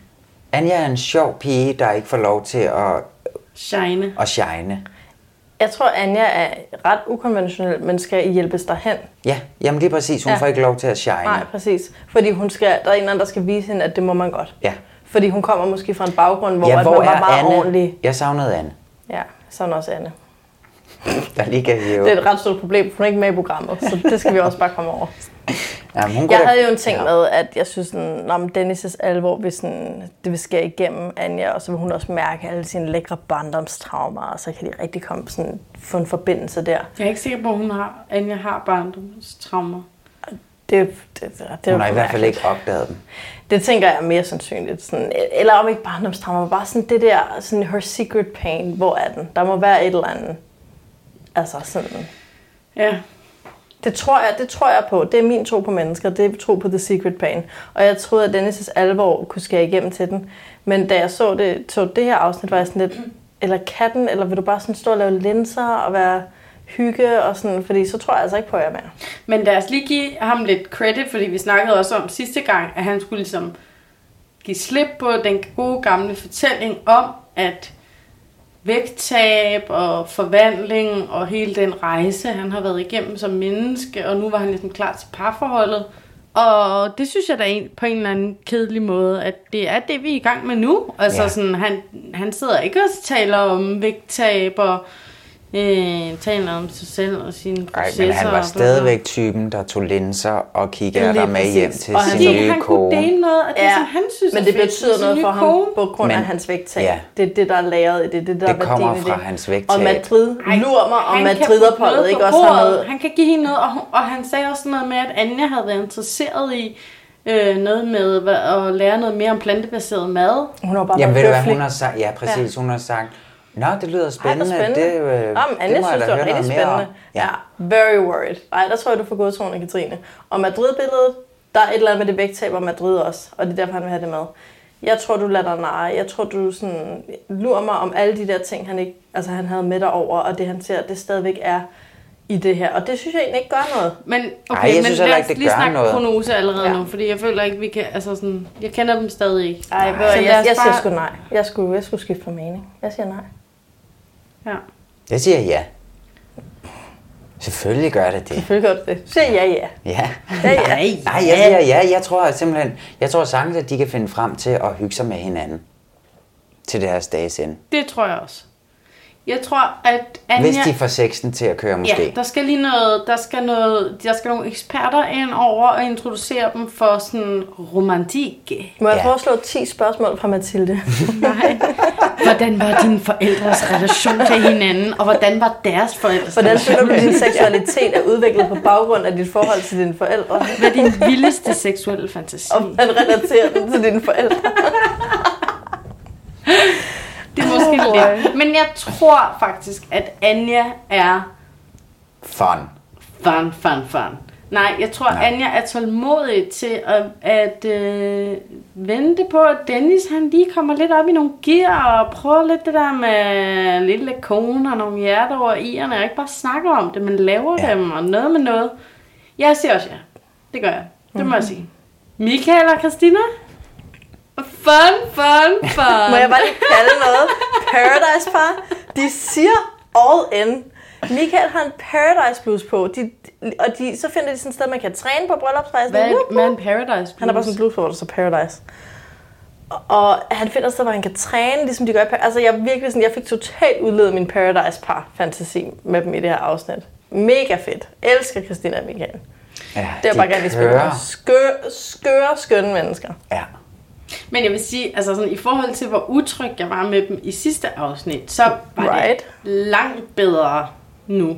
Anja er en sjov pige, der ikke får lov til at, Shine. at shine. jeg tror, Anja er ret ukonventionel, men skal hjælpes derhen. Ja, jamen det er præcis. Hun Ja. får ikke lov til at shine. Nej, præcis. Fordi hun skal, der er en anden, der skal vise hende, at det må man godt. Ja. Fordi hun kommer måske fra en baggrund, hvor, ja, hvor man var meget Anne? ordentlig. Jeg savnede Anne. Ja, sådan også Anne. Der lige kan hæve. Det er et ret stort problem, for hun er ikke med i programmet, så det skal vi også bare komme over. Jamen, hun Jeg da- havde jo en ting ja. med, at jeg synes, sådan, om Dennis' alvor, hvis sådan, det vil skære igennem Anja, og så vil hun også mærke alle sine lækre barndomstraumer, og så kan de rigtig komme sådan, få en forbindelse der. Jeg er ikke sikker på, at hun har, Anja har barndomstraumer. Det, det, det, det, Hun har i hvert fald ikke opdaget dem. Det tænker jeg er mere sandsynligt. Sådan, eller om ikke barndomstraumer, men bare sådan det der, sådan her secret pain, hvor er den? Der må være et eller andet. Altså sådan, Ja. Det tror, jeg, det tror jeg på. Det er min tro på mennesker. Det er tro på The Secret Pain. Og jeg troede, at Dennis' alvor kunne skære igennem til den. Men da jeg så det, så det her afsnit, var jeg sådan lidt, eller katten, eller vil du bare sådan stå og lave linser og være hygge og sådan, fordi så tror jeg altså ikke på jer mere. Men lad os lige give ham lidt credit, fordi vi snakkede også om sidste gang, at han skulle ligesom give slip på den gode gamle fortælling om, at vægttab og forvandling og hele den rejse, han har været igennem som menneske, og nu var han ligesom klar til parforholdet. Og det synes jeg da en, på en eller anden kedelig måde, at det er det, vi er i gang med nu. Altså Ja. sådan, han, han sidder ikke og taler om vægttab og øh, taler om sig selv og sine Ej, processer. men han var og stadigvæk typen, der tog linser og kiggede der med hjem til og sin nye han kunne kone. dele noget af det, Ja, som han synes Men det betyder noget for ham kone. på grund af Men- hans vægttab. Ja. Det er det, der er lagret i det. Det, er det der Det er kommer fra det. hans vægttab. Og Madrid, Ej, lurer mig, kan Madrid-opholdet ikke også har noget... Han kan give hende noget, og, og han sagde også noget med, at Anja havde været interesseret i øh, noget med at lære noget mere om plantebaseret mad. Hun har bare Jamen ved du hvad, hun har sagt? Ja, præcis. Hun har sagt, Nå, det lyder spændende. spændende. Det, øh, Jamen, Anja det må jeg synes, da det var høre rigtig noget mere om. spændende. Ja. Very worried. Nej, der tror jeg, du får godtroen af Katrine. Og Madrid-billedet, der er et eller andet med det vægttab og Madrid også, og det er derfor, han vil have det med. Jeg tror, du lader dig narre. Jeg tror, du sådan, lurer mig om alle de der ting, han, ikke, altså, han havde med over, og det han ser, det stadigvæk er i det her. Og det synes jeg egentlig ikke gør noget. Men okay, Ej, jeg men synes lad heller os ikke, det lige snakke noget. prognose allerede Ja. nu, fordi jeg føler ikke, vi kan, altså sådan, jeg kender dem stadig ikke. Ej, Så jeg, jeg, lad jeg, siger bare- sgu nej. Jeg skulle, jeg skulle skifte for mening. Jeg siger nej. Ja. Jeg siger ja. Selvfølgelig gør det det. Selvfølgelig gør det. Siger jeg ja, ja. Ja. Ja, ja. Nej, jeg siger ja. Jeg tror simpelthen, jeg tror sagtens, at de kan finde frem til at hygge sig med hinanden. Til deres dages ende. Det tror jeg også. Jeg tror, at Anja... Hvis de får sexen til at køre måske. Ja, der skal lige noget, der skal noget, der skal nogle eksperter ind over og introducere dem for sådan romantik. Må jeg Ja. foreslå 10 spørgsmål fra Mathilde? Nej. Hvordan var dine forældres relation til hinanden, og hvordan var deres forældres Hvordan føler du, at din seksualitet er udviklet på baggrund af dit forhold til dine forældre? Hvad er din vildeste seksuelle fantasi? Og hvordan relaterer den til dine forældre? Det er måske Oh, lidt. Men jeg tror faktisk, at Anja er Fun. fun, fun, fun. Nej, jeg tror, Nej. Anja er tålmodig til at, at øh, vente på, at Dennis han lige kommer lidt op i nogle gear og prøver lidt det der med lille kone og nogle hjerter over i'erne, og ikke bare snakker om det, men laver Ja. dem og noget med noget. Jeg siger også ja. Det gør jeg. Det må Mhm. jeg sige. Michael og Christina? Fun, fun, fun. Må jeg bare lige kalde noget? Paradise Par. De siger all in. Michael har en Paradise Blues på. De, og de, så finder de sådan et sted, man kan træne på bryllupsrejsen. Hvad er, en Paradise Han har bare sådan en blues på, hvor der står Paradise. Og, og han finder et sted, hvor han kan træne, ligesom de gør i Altså, jeg er virkelig sådan, jeg fik totalt udledet min Paradise Par fantasi med dem i det her afsnit. Mega fedt. Elsker Christina og Michael. Ja, Det er de bare gerne lige spille kører. på. Skøre, skøre, skønne mennesker. Ja. Men jeg vil sige, altså sådan, i forhold til, hvor utryg jeg var med dem i sidste afsnit, så var Right. det langt bedre nu.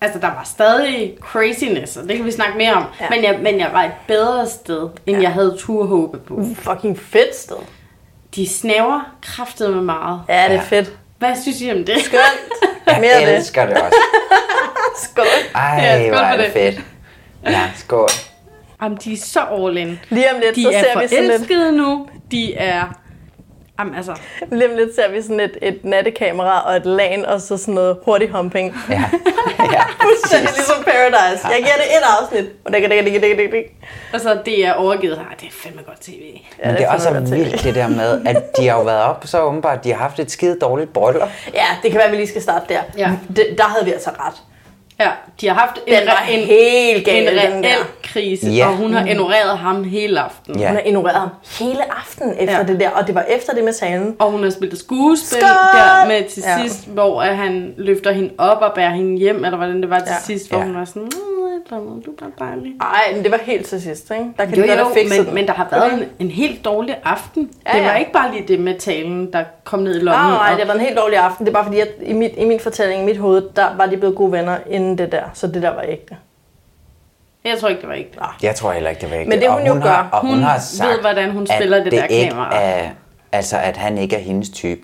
Altså, der var stadig craziness, og det kan vi snakke mere om. Ja. Men, jeg, men jeg var et bedre sted, end Ja. jeg havde tur håbe på. Fucking fedt sted. De snæver kraftet med meget. Ja, det er Ja. fedt. Hvad synes I om det? Skønt. Mere Jeg det. elsker det også. Skål. Ej, Ja, skål hvor er det det. fedt. Ja, skål. Jamen, de er så all in. Lige om lidt, De så er ser vi sådan lidt, forelskede nu. De er... Jamen, altså... lige om lidt ser vi sådan et, et nattekamera og et LAN og så sådan noget hurtig humping. Ja. ja. Fuldstændig ligesom Paradise. Jeg giver det et afsnit. Og det kan det kan det kan Altså, det er overgivet her. Det er fandme godt tv. Men det er også så vildt det der med, at de har jo været op så åbenbart, de har haft et skide dårligt bryllup. Ja, det kan være, at vi lige skal starte der. Ja. Det, der havde vi altså ret. Ja, de har haft en, Den var en, helt gal, en reel krise, Ja. og hun har ignoreret ham hele aftenen. Ja. Hun har ignoreret ham hele aftenen efter Ja. det der, og det var efter det med salen. Og hun har spillet skuespil Skål! der med til Ja. sidst, hvor at han løfter hende op og bærer hende hjem, eller hvordan det var til Ja. sidst, hvor Ja. hun var sådan, "Åh, andet, du er bare dejlig. Ej, men det var helt til sidst, ikke? Der kan Jo, de godt jo, have fikset men, den. men der har været en, en helt dårlig aften. Ja, det var ja. ikke bare lige det med talen, der kom ned i Nej, lommen. nej, og- det var en helt dårlig aften. Det er bare fordi, at i, mit, i min fortælling, i mit hoved, der var de blevet gode venner inden det der. Så det der var ægte. Jeg tror ikke, det var ikke det. Jeg tror heller ikke, det var ikke Men det, hun jo har, gør, og hun, hun har ved, sagt, hvordan hun at spiller det der ikke kamera. Er, altså, at han ikke er hendes type.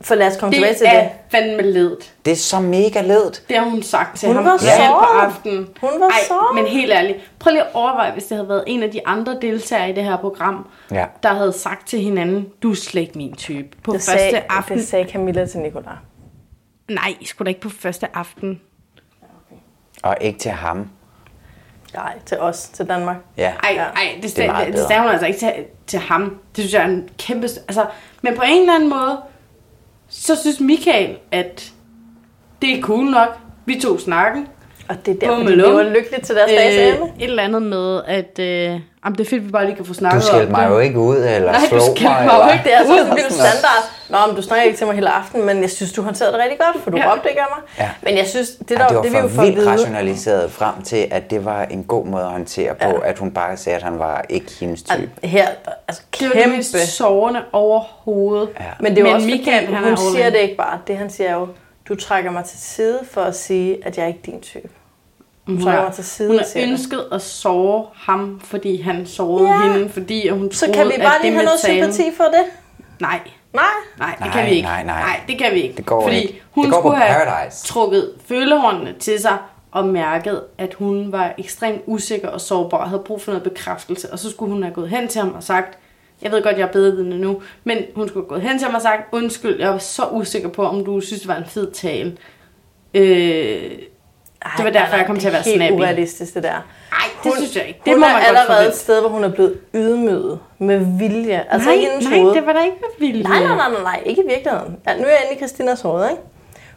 For lad os komme Det tilbage til er det. fandme ledt. Det er så mega ledt. Det har hun sagt til Hun ham var selv på aftenen. Hun var Ej, såret. men helt ærligt. Prøv lige at overveje, hvis det havde været en af de andre deltagere i det her program, Ja. der havde sagt til hinanden, du er slet ikke min type. På Det første sagde, aften. det sagde Camilla til Nicolai. Nej, sgu da ikke på første aften. Og ikke til ham. Nej, til os, til Danmark. Ja. Ej, ej, det, Det er det, det sagde hun altså ikke til, til ham. Det synes jeg er en kæmpe... Altså, men på en eller anden måde, så synes Michael, at det er cool nok. Vi tog snakken. Og det er derfor, Bum, de lever lykkeligt til deres dages ende. Et eller andet med, at øh, jamen, det er fedt, vi bare lige kan få snakket Du skældte mig det. jo ikke ud, eller Nej, du slog skældte mig. mig jo eller- ikke. Det er altså sådan en vild standard. Nå, men du snakker ikke til mig hele aften, men jeg synes, du håndterede det rigtig godt, for du Ja. ja. råbte ikke af mig. Ja. Men jeg synes, det, Ja, der, det var det, vi jo for vildt vide... rationaliseret frem til, at det var en god måde at håndtere på, Ja. at hun bare sagde, at han var ikke hendes type. Her, altså Det var det kæmpe. mest sårende overhovedet. Ja. Men det er jo Men også Michael, fordi, han hun er siger det ikke bare. Det han siger er jo, du trækker mig til side for at sige, at jeg er ikke din type. Hun trækker har, til side, hun har det. ønsket at såre ham, fordi han sårede Ja. hende, fordi at hun Så troede, kan vi bare lige have noget talen- sympati for det? Nej, Nej. nej, det Nej, kan vi ikke. nej, nej. nej det kan vi ikke. Det går fordi ikke. hun Det går på skulle have Paradise. trukket følehornene til sig og mærket, at hun var ekstremt usikker og sårbar og havde brug for noget bekræftelse. Og så skulle hun have gået hen til ham og sagt, jeg ved godt, jeg er bedrevidende nu, men hun skulle have gået hen til ham og sagt, undskyld, jeg var så usikker på, om du synes, det var en fed tale. Øh, det var derfor, jeg kom til at være Det er helt snappy. urealistisk, det der. Nej, det synes jeg ikke. Det hun må er man allerede et sted, hvor hun er blevet ydmyget med vilje. Altså nej, hendes nej, hoved. det var da ikke med vilje. Nej, nej, nej, nej, nej, ikke i virkeligheden. Ja, nu er jeg inde i Christinas hoved, ikke?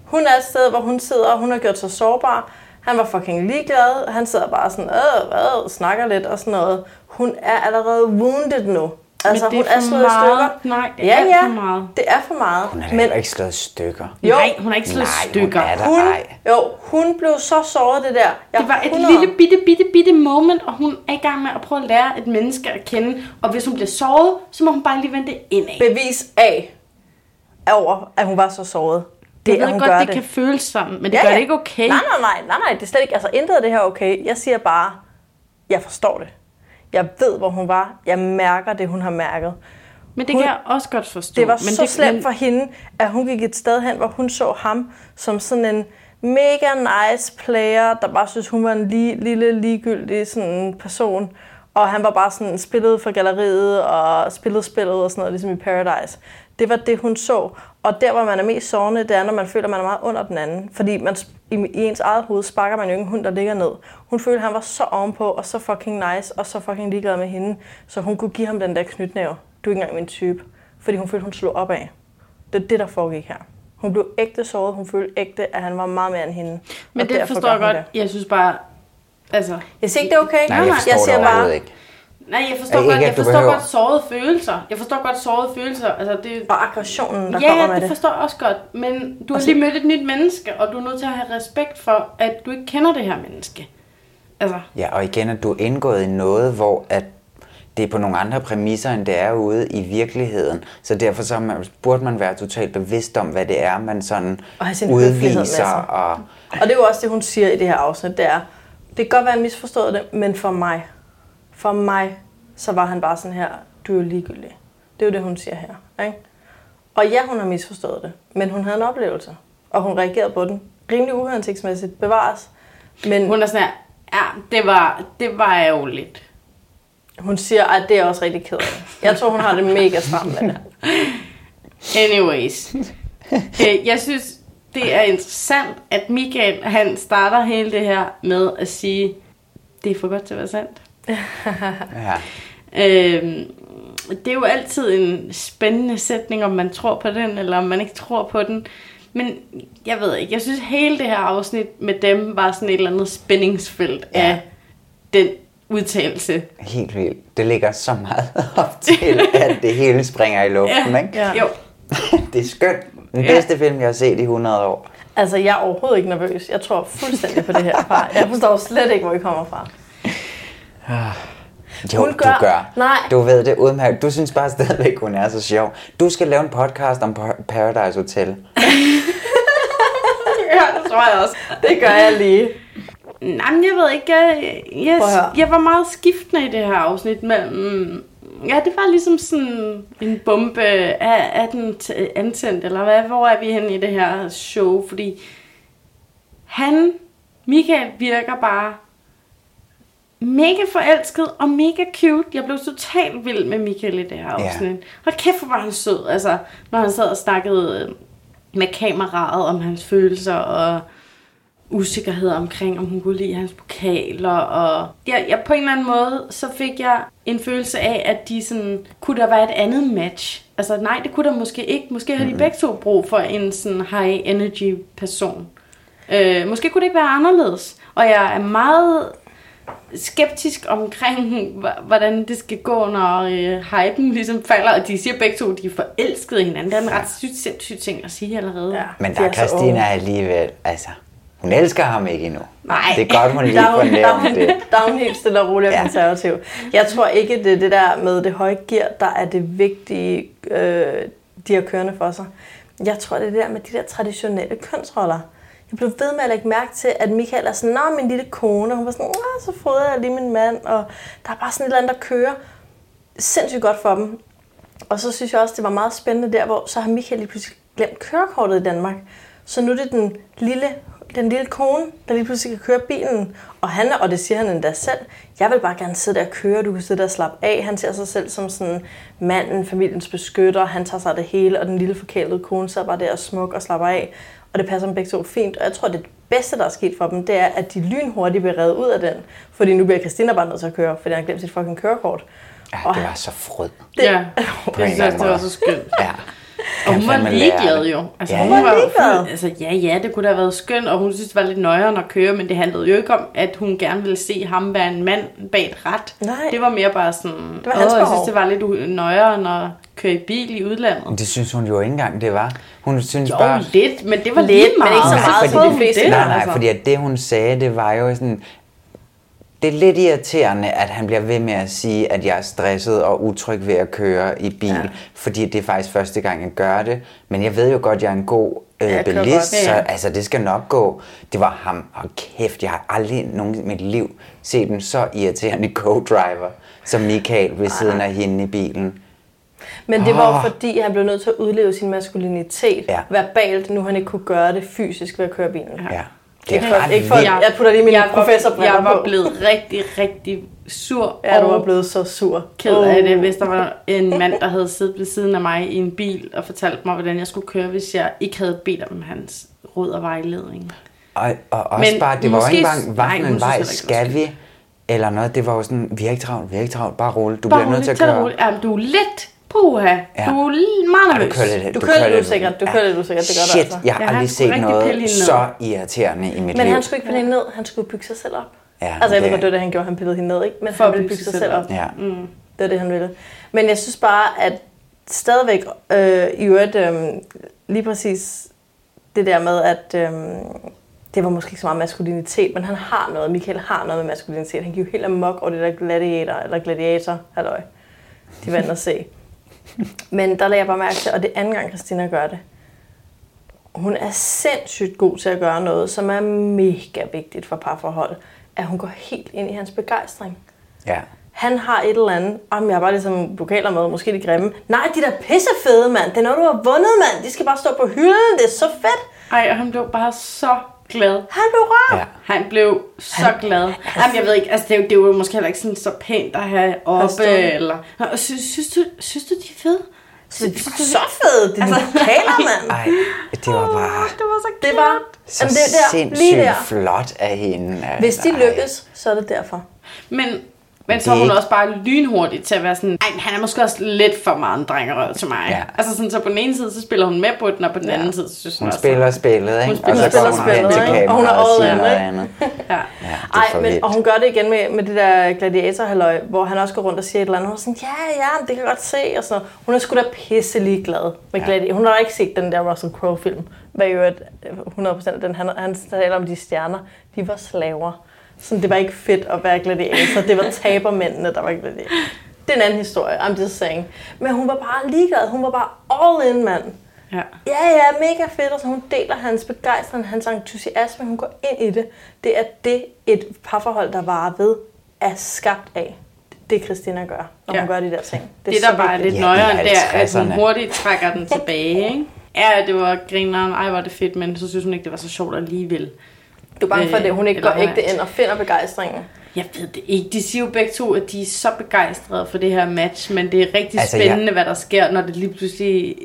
Hun er et sted, hvor hun sidder, og hun har gjort sig sårbar. Han var fucking ligeglad. Han sidder bare sådan, øh, hvad, snakker lidt og sådan noget. Hun er allerede wounded nu. Altså, Men det er hun er slået i meget. stykker. Nej, det er ja, alt ja, for meget. det er for meget. Hun er Men ikke slået i stykker. Jo. Nej, hun har ikke slået Nej, stykker. hun er der hun, jo, hun blev så såret, det der. Jeg Det var et 100 lille bitte, bitte, bitte moment, og hun er i gang med at prøve at lære et menneske at kende. Og hvis hun bliver såret, så må hun bare lige vente indad. bevis af, over, at hun var så såret. Det, jeg ved hun godt, gør det, det. kan føles sådan, men det gør det ikke okay. Nej, nej, nej, nej, nej, det er slet ikke, altså intet af det her er okay. Jeg siger bare, jeg forstår det. Jeg ved, hvor hun var. Jeg mærker det, hun har mærket. Men det hun, kan jeg også godt forstå. Det var men så det, slemt men, for hende, at hun gik et sted hen, hvor hun så ham som sådan en mega nice player, der bare synes, hun var en li- lille, ligegyldig sådan person. Og han var bare sådan spillet for galleriet og spillet spillet og sådan noget, ligesom i Paradise. Det var det, hun så. Og der, hvor man er mest sårende, det er, når man føler, at man er meget under den anden. Fordi man, i, i ens eget hoved sparker man jo ikke en hund, der ligger ned. Hun følte, at han var så ovenpå og så fucking nice og så fucking ligeglad med hende, så hun kunne give ham den der knytnæve. Du er ikke engang min type. Fordi hun følte, hun slog op af. Det er det, der foregik her. Hun blev ægte såret. Hun følte ægte, at han var meget mere end hende. men det forstår jeg godt. det. Jeg synes bare... Altså, Jeg siger ikke, det er okay. Nej, jeg jeg siger bare, ikke. Nej, jeg forstår, Ikke, godt, at jeg du forstår behøver- godt sårede følelser. Jeg forstår godt sårede følelser. Altså, det, bare aggressionen, der kommer ja, med det det. forstår jeg også godt. Men du har Og så- lige mødt et nyt menneske, og du er nødt til at have respekt for, at du ikke kender det her menneske. Altså, Ja, og igen, at du er indgået i noget, hvor at det er på nogle andre præmisser, end det er ude i virkeligheden. Så derfor så man, burde man være totalt bevidst om, hvad det er, man sådan Og udviser. sig. Og, Og det er jo også det, hun siger i det her afsnit, det er, det kan godt være, at jeg misforstået det, men for mig, for mig, så var han bare sådan her, du er jo ligegyldig. Det er jo det, hun siger her. Ikke? Og ja, hun har misforstået det, men hun havde en oplevelse, og hun reagerede på den. Rimelig uhensigtsmæssigt bevares. Men hun er sådan her, ja, det var, det var ærgerligt. hun siger, at det er også rigtig ked af. Jeg tror, hun har det mega stramt med det. Anyways. øh, jeg synes, det er interessant, at Michael, han starter hele det her med at sige, det er for godt til at være sandt. Ja. Øhm, det er jo altid en spændende sætning, om man tror på den, eller om man ikke tror på den. Men jeg ved ikke, jeg synes hele det her afsnit med dem var sådan et eller andet spændingsfelt ja. af den udtalelse. Helt vildt. Det ligger så meget op til, at det hele springer i luften, ikke? Ja. Jo. Det er skønt. Den Ja. bedste film, jeg har set i 100 år. Altså, jeg er overhovedet ikke nervøs. Jeg tror fuldstændig på det her par. Jeg forstår slet ikke, hvor I kommer fra. Jo, Hun du gør- gør. Nej. Du ved det udmærket. Du synes bare stadigvæk, hun er så sjov. Du skal lave en podcast om Par- Paradise Hotel. ja, det tror jeg også. Det gør jeg lige. Nej, men jeg ved ikke, jeg, jeg, jeg var meget skiftende i det her afsnit mellem ja, det var ligesom sådan en bombe. Er, er den t- antændt, eller hvad? Hvor er vi henne i det her show? Fordi han, Michael, virker bare mega forelsket og mega cute. Jeg blev totalt vild med Michael i det her Ja. afsnit. Og kæft, hvor var han sød. Altså, når han sad og snakkede øh, med kameraet om hans følelser og usikkerhed omkring, om hun kunne lide hans pokaler. Og jeg, jeg, på en eller anden måde, så fik jeg en følelse af, at de sådan, kunne der være et andet match? Altså nej, det kunne der måske ikke. Måske har de begge to brug for en sådan high energy person. Øh, måske kunne det ikke være anderledes. Og jeg er meget skeptisk omkring, hv- hvordan det skal gå, når øh, hypen ligesom falder, og de siger begge to, at de er forelskede i hinanden. Det er en ret sygt sindssyg ting at sige allerede. Ja. Men der er Christina alligevel, altså, hun elsker ham ikke endnu. Nej. Det er godt, hun lige Der er får nævnt det. Der er hun helt stille og rolig og Ja. konservativ. Jeg tror ikke, det er det der med det høje gear, der er det vigtige, øh, de har kørende for sig. Jeg tror, det er det der med de der traditionelle kønsroller. Jeg blev ved med at lægge mærke til, at Michael er sådan, Nå, min lille kone. Og hun var sådan, Nå, så fodrer jeg lige min mand. Og der er bare sådan et eller andet, der kører sindssygt godt for dem. Og så synes jeg også, det var meget spændende der, hvor så har Michael lige pludselig glemt kørekortet i Danmark. Så nu er det den lille, den lille kone, der lige pludselig kan køre bilen. Og han, og det siger han endda selv, jeg vil bare gerne sidde der og køre, du kan sidde der og slappe af. Han ser sig selv som sådan manden, familiens beskytter, han tager sig af det hele, og den lille forkælede kone sidder bare der og smuk og slapper af. Og det passer dem begge to fint. Og jeg tror, det bedste, der er sket for dem, det er, at de lynhurtigt bliver reddet ud af den. Fordi nu bliver Christina bare nødt til at køre, fordi han har glemt sit fucking kørekort. Ja, det var så frød. Det, ja, På jeg synes det var så skønt. Ja. Og hun var ligeglad jo. Altså, Ja, hun ja. var ligeglad. altså, ja, ja, det kunne da have været skønt, og hun synes, det var lidt nøjere at køre, men det handlede jo ikke om, at hun gerne ville se ham være en mand bag et ret. Nej. Det var mere bare sådan, Det var hans "Åh, jeg behov." synes, det var lidt nøjere at køre i bil i udlandet. Men det synes hun jo ikke engang, det var. Hun synes Jo, bare... lidt, men det var Lidt, lige men meget. ikke så Så meget, hun fleste det, Nej, nej, altså. fordi at det hun sagde, det var jo sådan... Det er lidt irriterende, at han bliver ved med at sige, at jeg er stresset og utryg ved at køre i bil, ja. fordi det er faktisk første gang, jeg gør det. Men jeg ved jo godt, at jeg er en god øh, jeg bilist, godt. så altså, det skal nok gå. Det var ham. Og kæft, jeg har aldrig nogen i mit liv set en så irriterende co-driver, som Michael ved siden af hende i bilen. Men det var jo Ah. fordi, han blev nødt til at udleve sin maskulinitet Ja. verbalt, nu han ikke kunne gøre det fysisk ved at køre bilen. Ja. Det er ret ikke for, vildt. jeg putter lige min jeg var, professorbriller jeg var på. blevet rigtig, rigtig sur Ja, du og var blevet så sur. ked af det, hvis der var en mand, der havde siddet ved siden af mig i en bil og fortalt mig, hvordan jeg skulle køre, hvis jeg ikke havde bedt om hans råd og vejledning. Og, og også Men bare, det var jo måske- ikke engang, hvad for en vej skal vi? Eller noget, det var jo sådan, vi er ikke travlt, vi er ikke travlt, bare roligt, du Bare bliver nødt til at køre. roligt. Ja, du er lidt puha. Ja. Du er meget Ja, nervøs. du kører lidt, Du kører lidt usikkert, du kører lidt usikkert, det gør du Shit, altså. jeg har Ja, aldrig set noget så irriterende i mit Men liv. han skulle ikke pille hende ned, han skulle bygge sig selv op. Ja, altså jeg ved det- godt, det var det, han gjorde, han pillede hende ned, ikke? Men For han ville bygge bygge sig sig selv op. Ja. Mm. Det er det, han ville. Men jeg synes bare, at stadigvæk øh, i øvrigt øh, lige præcis det der med, at øh, det var måske ikke så meget maskulinitet, men han har noget, Michael har noget med maskulinitet. Han giver jo helt amok over det der gladiator, eller gladiator, halløj. De vandt at se. Men der lagde jeg bare mærke til, og det er anden gang, Christina gør det. Hun er sindssygt god til at gøre noget, som er mega vigtigt for parforhold. At hun går helt ind i hans begejstring. Ja. Han har et eller andet, om jeg har bare ligesom vokaler med, måske de grimme. Nej, de der pissefede, mand. Det er noget, du har vundet, mand. De skal bare stå på hylden. Det er så fedt. Ej, og han blev bare så glad. Han blev rørt. Ja. Han blev så han, glad. Jamen, jeg ved ikke, altså det det jo måske heller ikke sådan så pænt at have oppe, eller... Og synes, synes, du, synes du, de er fede? Så de var så fede, de altså, vokaler, mand. Ej, det var bare Det var så Det var, så jamen, det er der, lige sindssygt der. flot af hende. Hvis de altså. Ej. lykkes, så er det derfor. Men, men så er hun ikke- også bare lynhurtig til at være sådan, ej, han er måske også lidt for meget en drengerøv til mig. Ja. Altså sådan, så på den ene side, så spiller hun med på den, og på den anden side, så synes hun, Hun også, spiller spillet, ikke? spiller og så går hun spillet, hen til ikke? Og hun er kameraet og siger in, noget ikke? andet. Ja. Ja, det er Ej, men, og hun gør det igen med, med det der gladiator hvor han også går rundt og siger et eller andet. Hun er sådan, ja, ja, det kan jeg godt se. Og sådan noget. Hun er sgu da pisselig glad med Ja. gladiator. Hun har ikke set den der Russell Crowe-film. Hvad jo at 100% af den, han, han taler om de stjerner. De var slaver. Så det var ikke fedt at være gladiator. Det var tabermændene, der var gladiator. Det er en anden historie, I'm just saying. Men hun var bare ligeglad. Hun var bare all in, mand. Ja. Ja, ja, mega fedt, og så hun deler hans begejstring, hans entusiasme, hun går ind i det. Det er det, et parforhold, der varer ved, er skabt af. det Christina gør, når Ja. hun gør de der ting. Det, det der bare er lidt Ja, nøjere, det er, at hun 50'erne. hurtigt trækker den tilbage, ikke? Ja, det var grineren, ej, var det fedt, men så synes hun ikke, det var så sjovt alligevel. Du er bange for, at hun ikke går ægte ind og finder begejstringen. Jeg ved det ikke. De siger jo begge to, at de er så begejstrede for det her match, men det er rigtig Altså, altså, jeg- spændende, hvad der sker, når det lige pludselig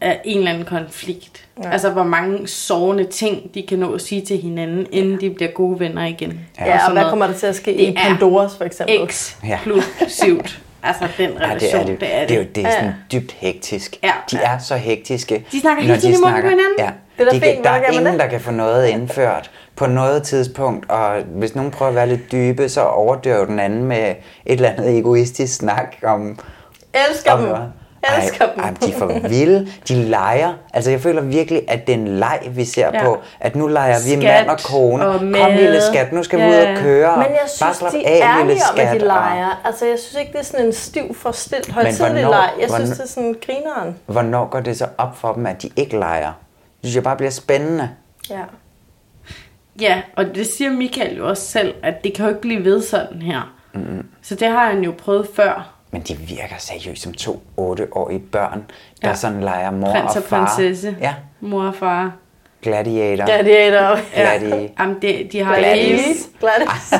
er en eller anden konflikt. Ja. Ja. Altså, hvor mange sårende ting, de kan nå at sige til hinanden, inden de bliver gode venner igen. Ja, ja og sådan hvad noget. kommer der til at ske Det i Pandoras for eksempel? Eksplosivt. altså, den Ja, relation, det er det. det er det. Det er jo det er Ja. sådan dybt hektisk. Ja. De er så hektiske. De snakker hele tiden i munden på hinanden. Ja. Det er da de fint, kan, der er ingen, der kan få noget indført på noget tidspunkt, og hvis nogen prøver at være lidt dybe, så overdøver den anden med et eller andet egoistisk snak om... Elsker om dem. noget. Elsker ej, dem. Ej, de er for vilde. De leger. Altså, jeg føler virkelig, at det er en leg, vi ser Ja. på. At nu leger vi Skat mand og kone. og Kom, lille skat, nu skal vi ud Ja. og køre. Men jeg Bare synes, slap de af, er lille ærlige om, at skat, de leger. Altså, jeg synes ikke, det er sådan en stiv for stilt højtidlig hvornår- leg. Jeg synes, det er sådan grineren. Hvornår går det så op for dem, at de ikke leger? Det synes jeg bare bliver spændende. Ja. Ja, og det siger Michael jo også selv, at det kan jo ikke blive ved sådan her. Mm. Så det har han jo prøvet før. Men de virker seriøst som to 8-årige børn, der Ja. sådan leger mor Prins og og far. prinsesse. Ja, Mor og far. gladiator. Gladiator. Gladi. Jamen, det, de har Gladys. hele... Gladys.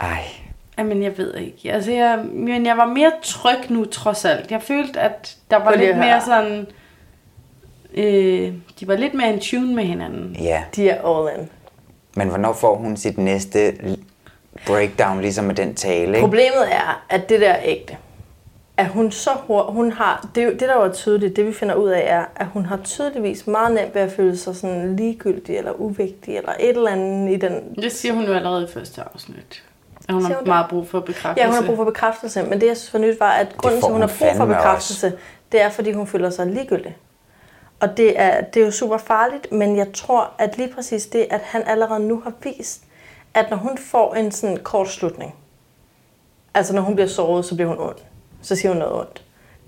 Ej, Jamen, jeg ved ikke. Altså, jeg, men jeg var mere tryg nu, trods alt. Jeg følte, at der var Prøv lidt mere sådan... Øh, de var lidt mere in tune med hinanden. ja. De er all in. Men hvornår får hun sit næste breakdown, ligesom med den tale, ikke? Problemet er, at det der er ægte. At hun så hurtigt, hun har, det, er det der var tydeligt, det vi finder ud af er, at hun har tydeligvis meget nemt ved at føle sig sådan ligegyldig eller uvigtig eller et eller andet i den... Det siger hun jo allerede i første afsnit. At hun har hun det? meget brug for bekræftelse. Ja, hun har brug for bekræftelse, men det jeg synes var nyt var, at grunden til, at hun har brug for bekræftelse, det er, fordi hun føler sig ligegyldig. Og det er, det er jo super farligt, men jeg tror, at lige præcis det, at han allerede nu har vist, at når hun får en sådan kort slutning, altså når hun bliver såret, så bliver hun ond. Så siger hun noget ondt.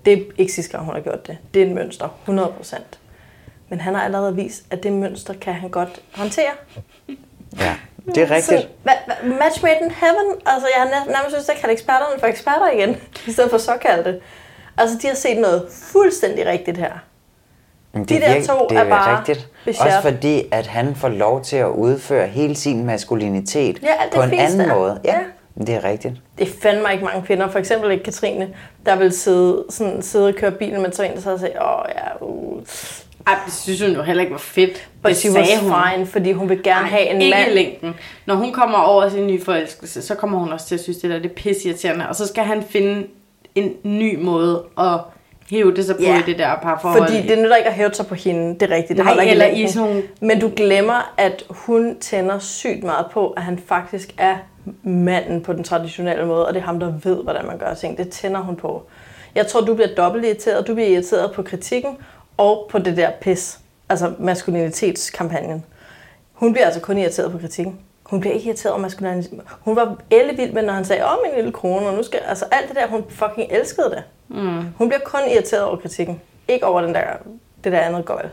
Det er ikke sidste gang, hun har gjort det. Det er et mønster, 100%. Men han har allerede vist, at det mønster kan han godt håndtere. Ja, det er rigtigt. Så, match made in heaven. Altså, jeg har nær- nærmest til at kalde eksperterne for eksperter igen, i stedet for såkaldte. Altså, de har set noget fuldstændig rigtigt her. Men de der to det er bare rigtigt. besjert. Også fordi, at han får lov til at udføre hele sin maskulinitet Ja, det på en anden måde. Ja, Ja. men det er rigtigt. Det er fandme ikke mange kvinder, for eksempel ikke Katrine, der vil sidde, sådan, sidde og køre bilen, men så en, der så siger, åh ja, uh. Ej, det synes hun jo heller ikke var fedt. But det she sagde was hun. fine, fordi hun vil gerne Ej, have en ikke mand. i længden. Når hun kommer over sin nye forelskelse, så kommer hun også til at synes, det der det er pisseirriterende. Og så skal han finde en ny måde at hæve det sig på Ja, i det der parforhold. Fordi det nytter ikke at hæve sig på hende, det er rigtigt. Det Nej, ikke eller i sådan nogle- Men du glemmer, at hun tænder sygt meget på, at han faktisk er manden på den traditionelle måde, og det er ham, der ved, hvordan man gør ting. Det tænder hun på. Jeg tror, du bliver dobbelt irriteret. Du bliver irriteret på kritikken og på det der pis. Altså maskulinitetskampagnen. Hun bliver altså kun irriteret på kritikken. Hun bliver ikke irriteret over maskulinitet. Hun var ellevild med, når han sagde, åh, min lille kone, og nu skal... Altså alt det der, hun fucking elskede det. Mm. Hun bliver kun irriteret over kritikken. Ikke over den der, det der andet gøjl.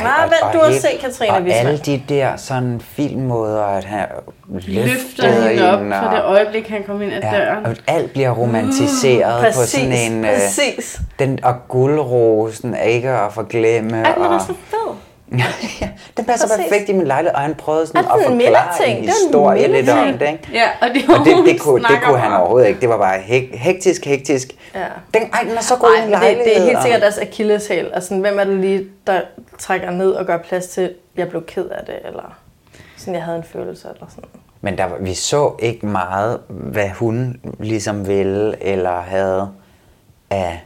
Nej, og- vent, og du har set Katrine Og Wismann. alle de der sådan filmmåder, at han løfter løfter hende op hende, fra og- det øjeblik, han kom ind ad Ja, døren. og alt bliver romantiseret Mm, på sådan præcis, en... øh, præcis. Den, og guldrosen ikke at forglemme. Ej, den og, er så fed. den passer Præcis. perfekt i min lejlighed, og han prøvede sådan at forklare en er en historie lidt om det. Ikke? Ja, og det, Og det, det, kunne, det kunne han overhovedet ikke. Det var bare hek, hektisk, hektisk. Ja. Den, ej, den er så god i Nej, min men det, lejlighed. det er helt sikkert deres akilleshæl. Altså, hvem er det lige, der trækker ned og gør plads til, jeg blev ked af det, eller sådan, jeg havde en følelse, eller sådan. Men der, var- vi så ikke meget, hvad hun ligesom ville, eller havde af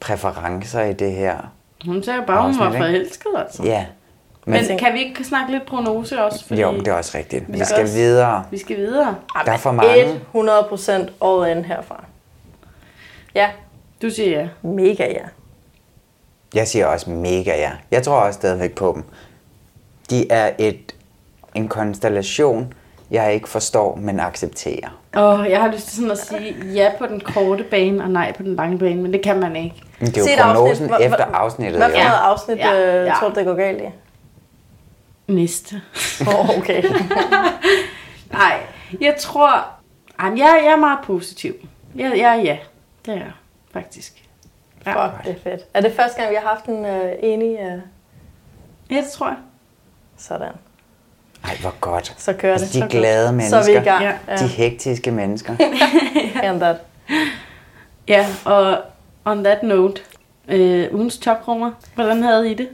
præferencer i det her. Hun sagde bare, hun var forelsket, altså. Ja. Men, Men, kan vi ikke snakke lidt prognose også? jo, det er også rigtigt. Vi skal skal også- videre. Vi skal videre. Der er for mange. 100% all in herfra. Ja, Du siger ja. mega ja. Jeg siger også mega ja. Jeg tror også stadigvæk på dem. De er et, en konstellation, jeg ikke forstår, men accepterer. Åh, jeg har lyst til sådan at sige ja på den korte bane og nej på den lange bane, men det kan man ikke. Men det er Se jo afsnit. prognosen Hvor- efter afsnittet. Hvad for jo. noget afsnit Ja, ja, ja. tror du, det går galt i? Næste. Åh, oh, okay. Nej, jeg tror... Ej, men jeg, jeg er meget positiv. Jeg, jeg, ja, det er jeg faktisk. Ja. Fuck, det er fedt. Er det første gang, vi har haft en uh, enig... Uh... Ja, det tror jeg. Sådan. Ej, hvor godt. Så kører altså, det. de Så glade godt. mennesker. Så er vi i gang. Ja. Ja. De hektiske mennesker. And that. Ja, og on that note, øh, ugens toprummer, hvordan havde I det?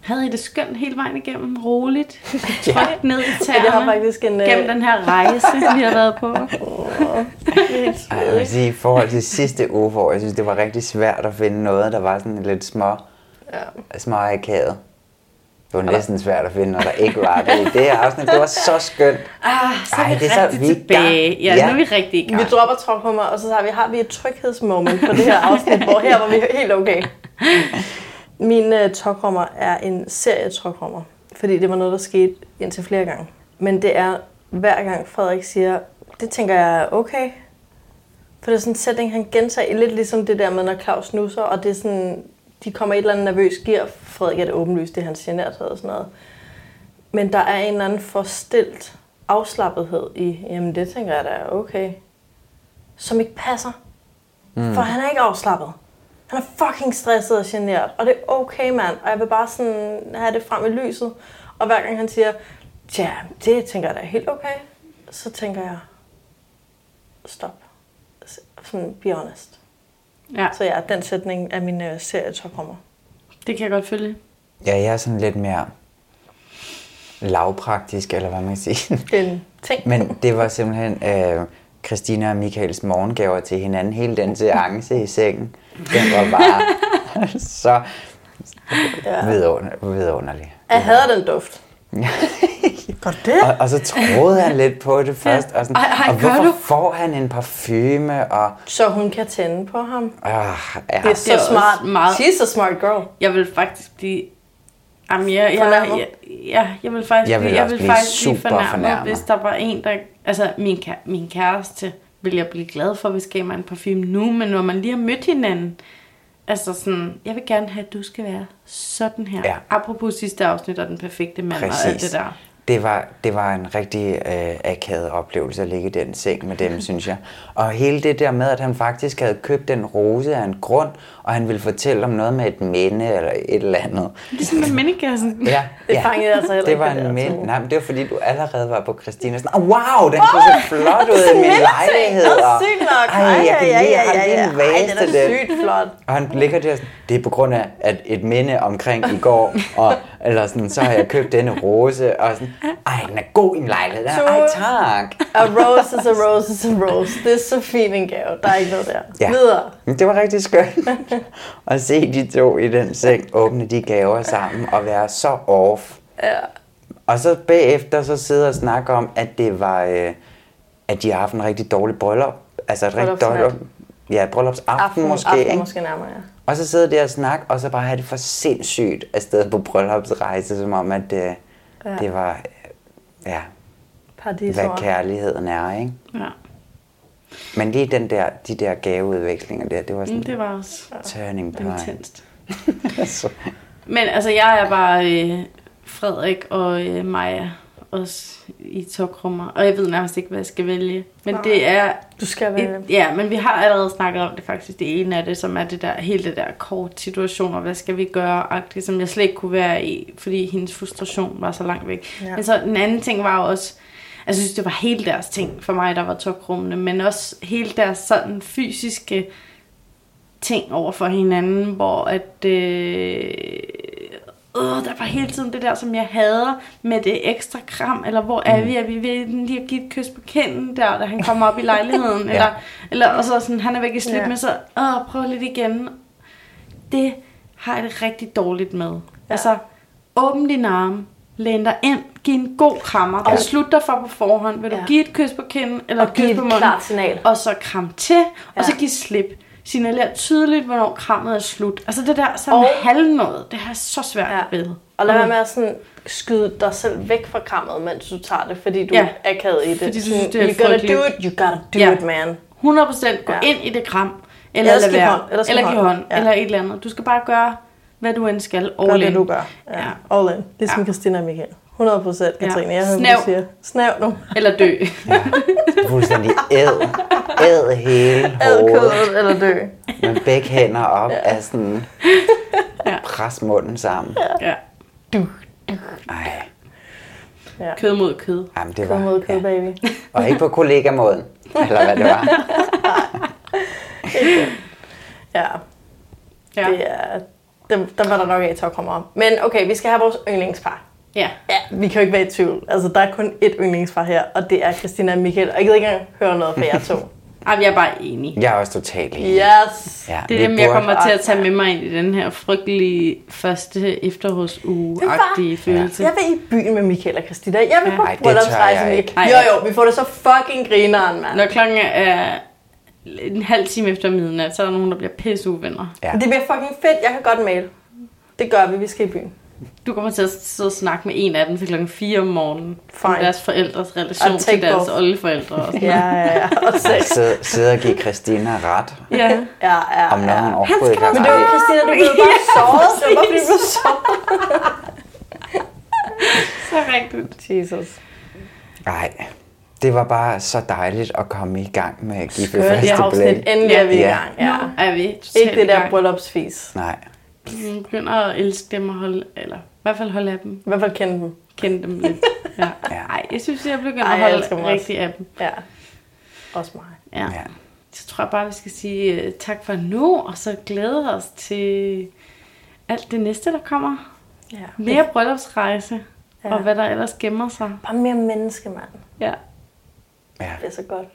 Havde I det skønt hele vejen igennem? Roligt? Trygt ned i Ja, det har tæerne? faktisk en... øh, Gennem den her rejse, vi har været på? Ej, jeg vil sige, i forhold til sidste uge, hvor jeg synes, det var rigtig svært at finde noget, der var sådan lidt små, Ja. små akavet. Det var næsten svært at finde, når der ikke var det. I det her afsnit, det var så skønt. Ah, så er Ej, vi det er så- vi tilbage. gang. Ja, Ja. nu er vi rigtig i Vi gang. dropper trophummer, og så har vi, har vi et tryghedsmoment på det her afsnit, hvor her var vi helt okay. Min uh, tokrummer er en serie tokrummer, fordi det var noget, der skete indtil flere gange. Men det er hver gang Frederik siger, det tænker jeg er okay. For det er sådan en sætning, han gentager lidt ligesom det der med, når Claus nusser, og det er sådan, de kommer i et eller andet nervøs gear. Frederik er det åbenlyst, det er hans generthed og sådan noget. Men der er en eller anden forstilt afslappethed i, jamen det tænker jeg da er okay. Som ikke passer. Mm. For han er ikke afslappet. Han er fucking stresset og generet. Og det er okay, mand. Og jeg vil bare sådan have det frem i lyset. Og hver gang han siger, ja, det tænker jeg da er helt okay. Så tænker jeg, stop. Sådan, be honest. Ja, Så ja, den sætning er min uh, serie toprummer. det kan jeg godt følge. Ja, jeg er sådan lidt mere lavpraktisk, eller hvad man kan sige. En ting. Men det var simpelthen øh, Christina og Michaels morgengaver til hinanden. Hele den seance i sengen, den var bare så Ja. vidunder, vidunderlig. Jeg hader den duft. Gør det? Og, og så troede han lidt på det først. Og, sådan, Ej, ej, og hvorfor du? får han en parfume? Og, Så hun kan tænde på ham. øh, ja. Det er det er så også smart. meget- She's a smart girl. Jeg vil faktisk blive... Jamen, jeg, jeg, jeg, jeg, jeg vil faktisk, Jeg vil blive, jeg også vil blive faktisk blive super fornærmet, fornærmet. hvis der var en, der... Altså, min, min kæreste vil jeg blive glad for, hvis gav mig en parfume nu, men når man lige har mødt hinanden, altså sådan, jeg vil gerne have, at du skal være sådan her. Ja. Apropos sidste afsnit og den perfekte mand og alt Præcis. det der. Det var, det var en rigtig øh, akavet oplevelse at ligge i den seng med dem, synes jeg. Og hele det der med, at han faktisk havde købt den rose af en grund, og han ville fortælle om noget med et minde eller et eller andet. Ligesom med mindekassen. Ja, Det ja. fangede jeg altså heller det var en minde. Nej, men det var fordi, du allerede var på Christina. Sådan, oh, wow, den kunne se flot ud i min lejlighed. Og- sygt nok. Ej, jeg kan ja, ja, ja, ja. vase Ej, den er sygt flot. Og han ligger der sådan, det er på grund af at et minde omkring i går, og, eller sådan, så har jeg købt denne rose, og sådan, ej, den er god i min lejlighed. Den er, Ej, tak. A rose is a rose is a rose. Det er så fin en gave. Der er ikke noget der. Ja. Videre. Det var rigtig skønt at se de to i den seng åbne de gaver sammen og være så off. Ja. Og så bagefter så sidde og snakke om, at det var, øh, at de har haft en rigtig dårlig bryllup. Altså et rigtig dårligt, ja, bryllupsaften Aften, måske. aften ikke? måske nærmere, ja. Og så sidde der og snakke, og så bare have det for sindssygt afsted på bryllupsrejse, som om, at det, Ja. det var, ja, hvad Paradisord. kærligheden er, ikke? Ja. Men lige den der, de der gaveudvekslinger der, det var sådan Mm, Det var også turning point. intenst. Men altså, jeg er bare øh, Frederik og øh, Maja også i tokrummer. Og jeg ved nærmest ikke, hvad jeg skal vælge. Men Nej. det er... Du skal vælge. Et, ja, men vi har allerede snakket om det faktisk. Det ene af det, som er det der, hele det der kort situationer. Hvad skal vi gøre? Agtigt, som jeg slet ikke kunne være i, fordi hendes frustration var så langt væk. Ja. Men så den anden ting var jo også... Jeg synes, det var hele deres ting for mig, der var tokrummene. Men også hele deres sådan fysiske ting over for hinanden, hvor at... Øh, øh, der var hele tiden det der, som jeg hader med det ekstra kram, eller hvor er vi? Er vi ved lige at give et kys på kinden der, da han kommer op i lejligheden? Ja. eller, eller, og så sådan, han er væk i slip Ja. med, så åh, prøv lidt igen. Det har jeg det rigtig dårligt med. Ja. Altså, åbn din arme, læn dig ind, giv en god krammer, ja. beslut dig for på forhånd, vil du Ja. give et kys på kinden, eller Og et kys på munden, klart signal. og så kram til, ja. Og så give slip. Signaler tydeligt, hvornår krammet er slut. Altså det der sådan Og- halv noget, det har så svært Ja. ved. Og lad være med at sådan skyde dig selv væk fra krammet, mens du tager det, fordi du Ja. er akavet i det. Fordi du synes, det er you gotta do it, you gotta do Ja. it, man. 100% gå Ja. ind i det kram. Eller Ellers lad giv være. hånd, ellers giv eller give hånd. Ja. Eller et eller andet. Du skal bare gøre, hvad du end skal. All Gør in. det, du gør. Ja. Ja. All in. Ligesom Ja. Christina og Michael. 100 procent, Ja. Katrine. Jeg hører, Snav. du siger. Snav nu. Eller dø. Fuldstændig æd. Æd hele hovedet. eller dø. Med begge hænder op af sådan... Pres munden sammen. Ja. Du. Ej, Ja. Kød mod kød. jamen det Kød var... mod kød, baby. Og ikke på kollegamåden. Eller hvad det var. Ja. Ja. Det er, dem, dem var der nok af til at komme om. Men okay, vi skal have vores yndlingspar. Ja. Ja, vi kan jo ikke være i tvivl. Altså, der er kun ét yndlingspar her, og det er Christina og Michael. Og jeg gider ikke engang høre noget fra jer to. Ej, jeg er bare enig. Jeg er også totalt enig. Yes! Ja, Det er dem, jeg kommer til at tage med mig ind i den her frygtelige første efterårsuge-agtige følelse. Jeg vil i byen med Michael og Christina. Jeg vil Ja. på bryllupsrejse med Jo, jo, vi får det så fucking grineren, mand. Når klokken er en halv time efter midnat, så er der nogen, der bliver pisse uvenner. Ja. Det bliver fucking fedt. Jeg kan godt male. Det gør vi. Vi skal i byen. Du kommer til at sidde og snakke med en af dem til klokken 4 om morgenen. Om Fine. deres forældres relation til deres both. oldeforældre. Og sådan Ja, ja, ja. Og. Sidde, sidde og give Christina ret. Ja. Ja, ja, Om noget, hun ja. overhovedet ikke har Men det var i. Christina, du blev bare såret. Det var bare, fordi du blev såret. Så rigtigt. Jesus. Nej, det var bare så dejligt at komme i gang med at give det Skønt, det afsnit. Endelig er vi i Ja. gang. Ja. Nu er vi Ikke det i der bryllupsfis. Nej. Jeg begynder at elske dem og holde, eller i hvert fald holde af dem. I hvert fald kende dem. Kende dem lidt. Ja. Ja. Ej, jeg synes, jeg begynder Ej, at jeg holde rigtig af dem. Ja. Også mig. Ja. Ja. Så tror jeg bare, vi skal sige øh, tak for nu, og så glæde os til alt det næste, der kommer. Ja. Mere bryllupsrejse, Ja. ja. og hvad der ellers gemmer sig. Bare mere menneske, mand. Ja. Ja. Det er så godt.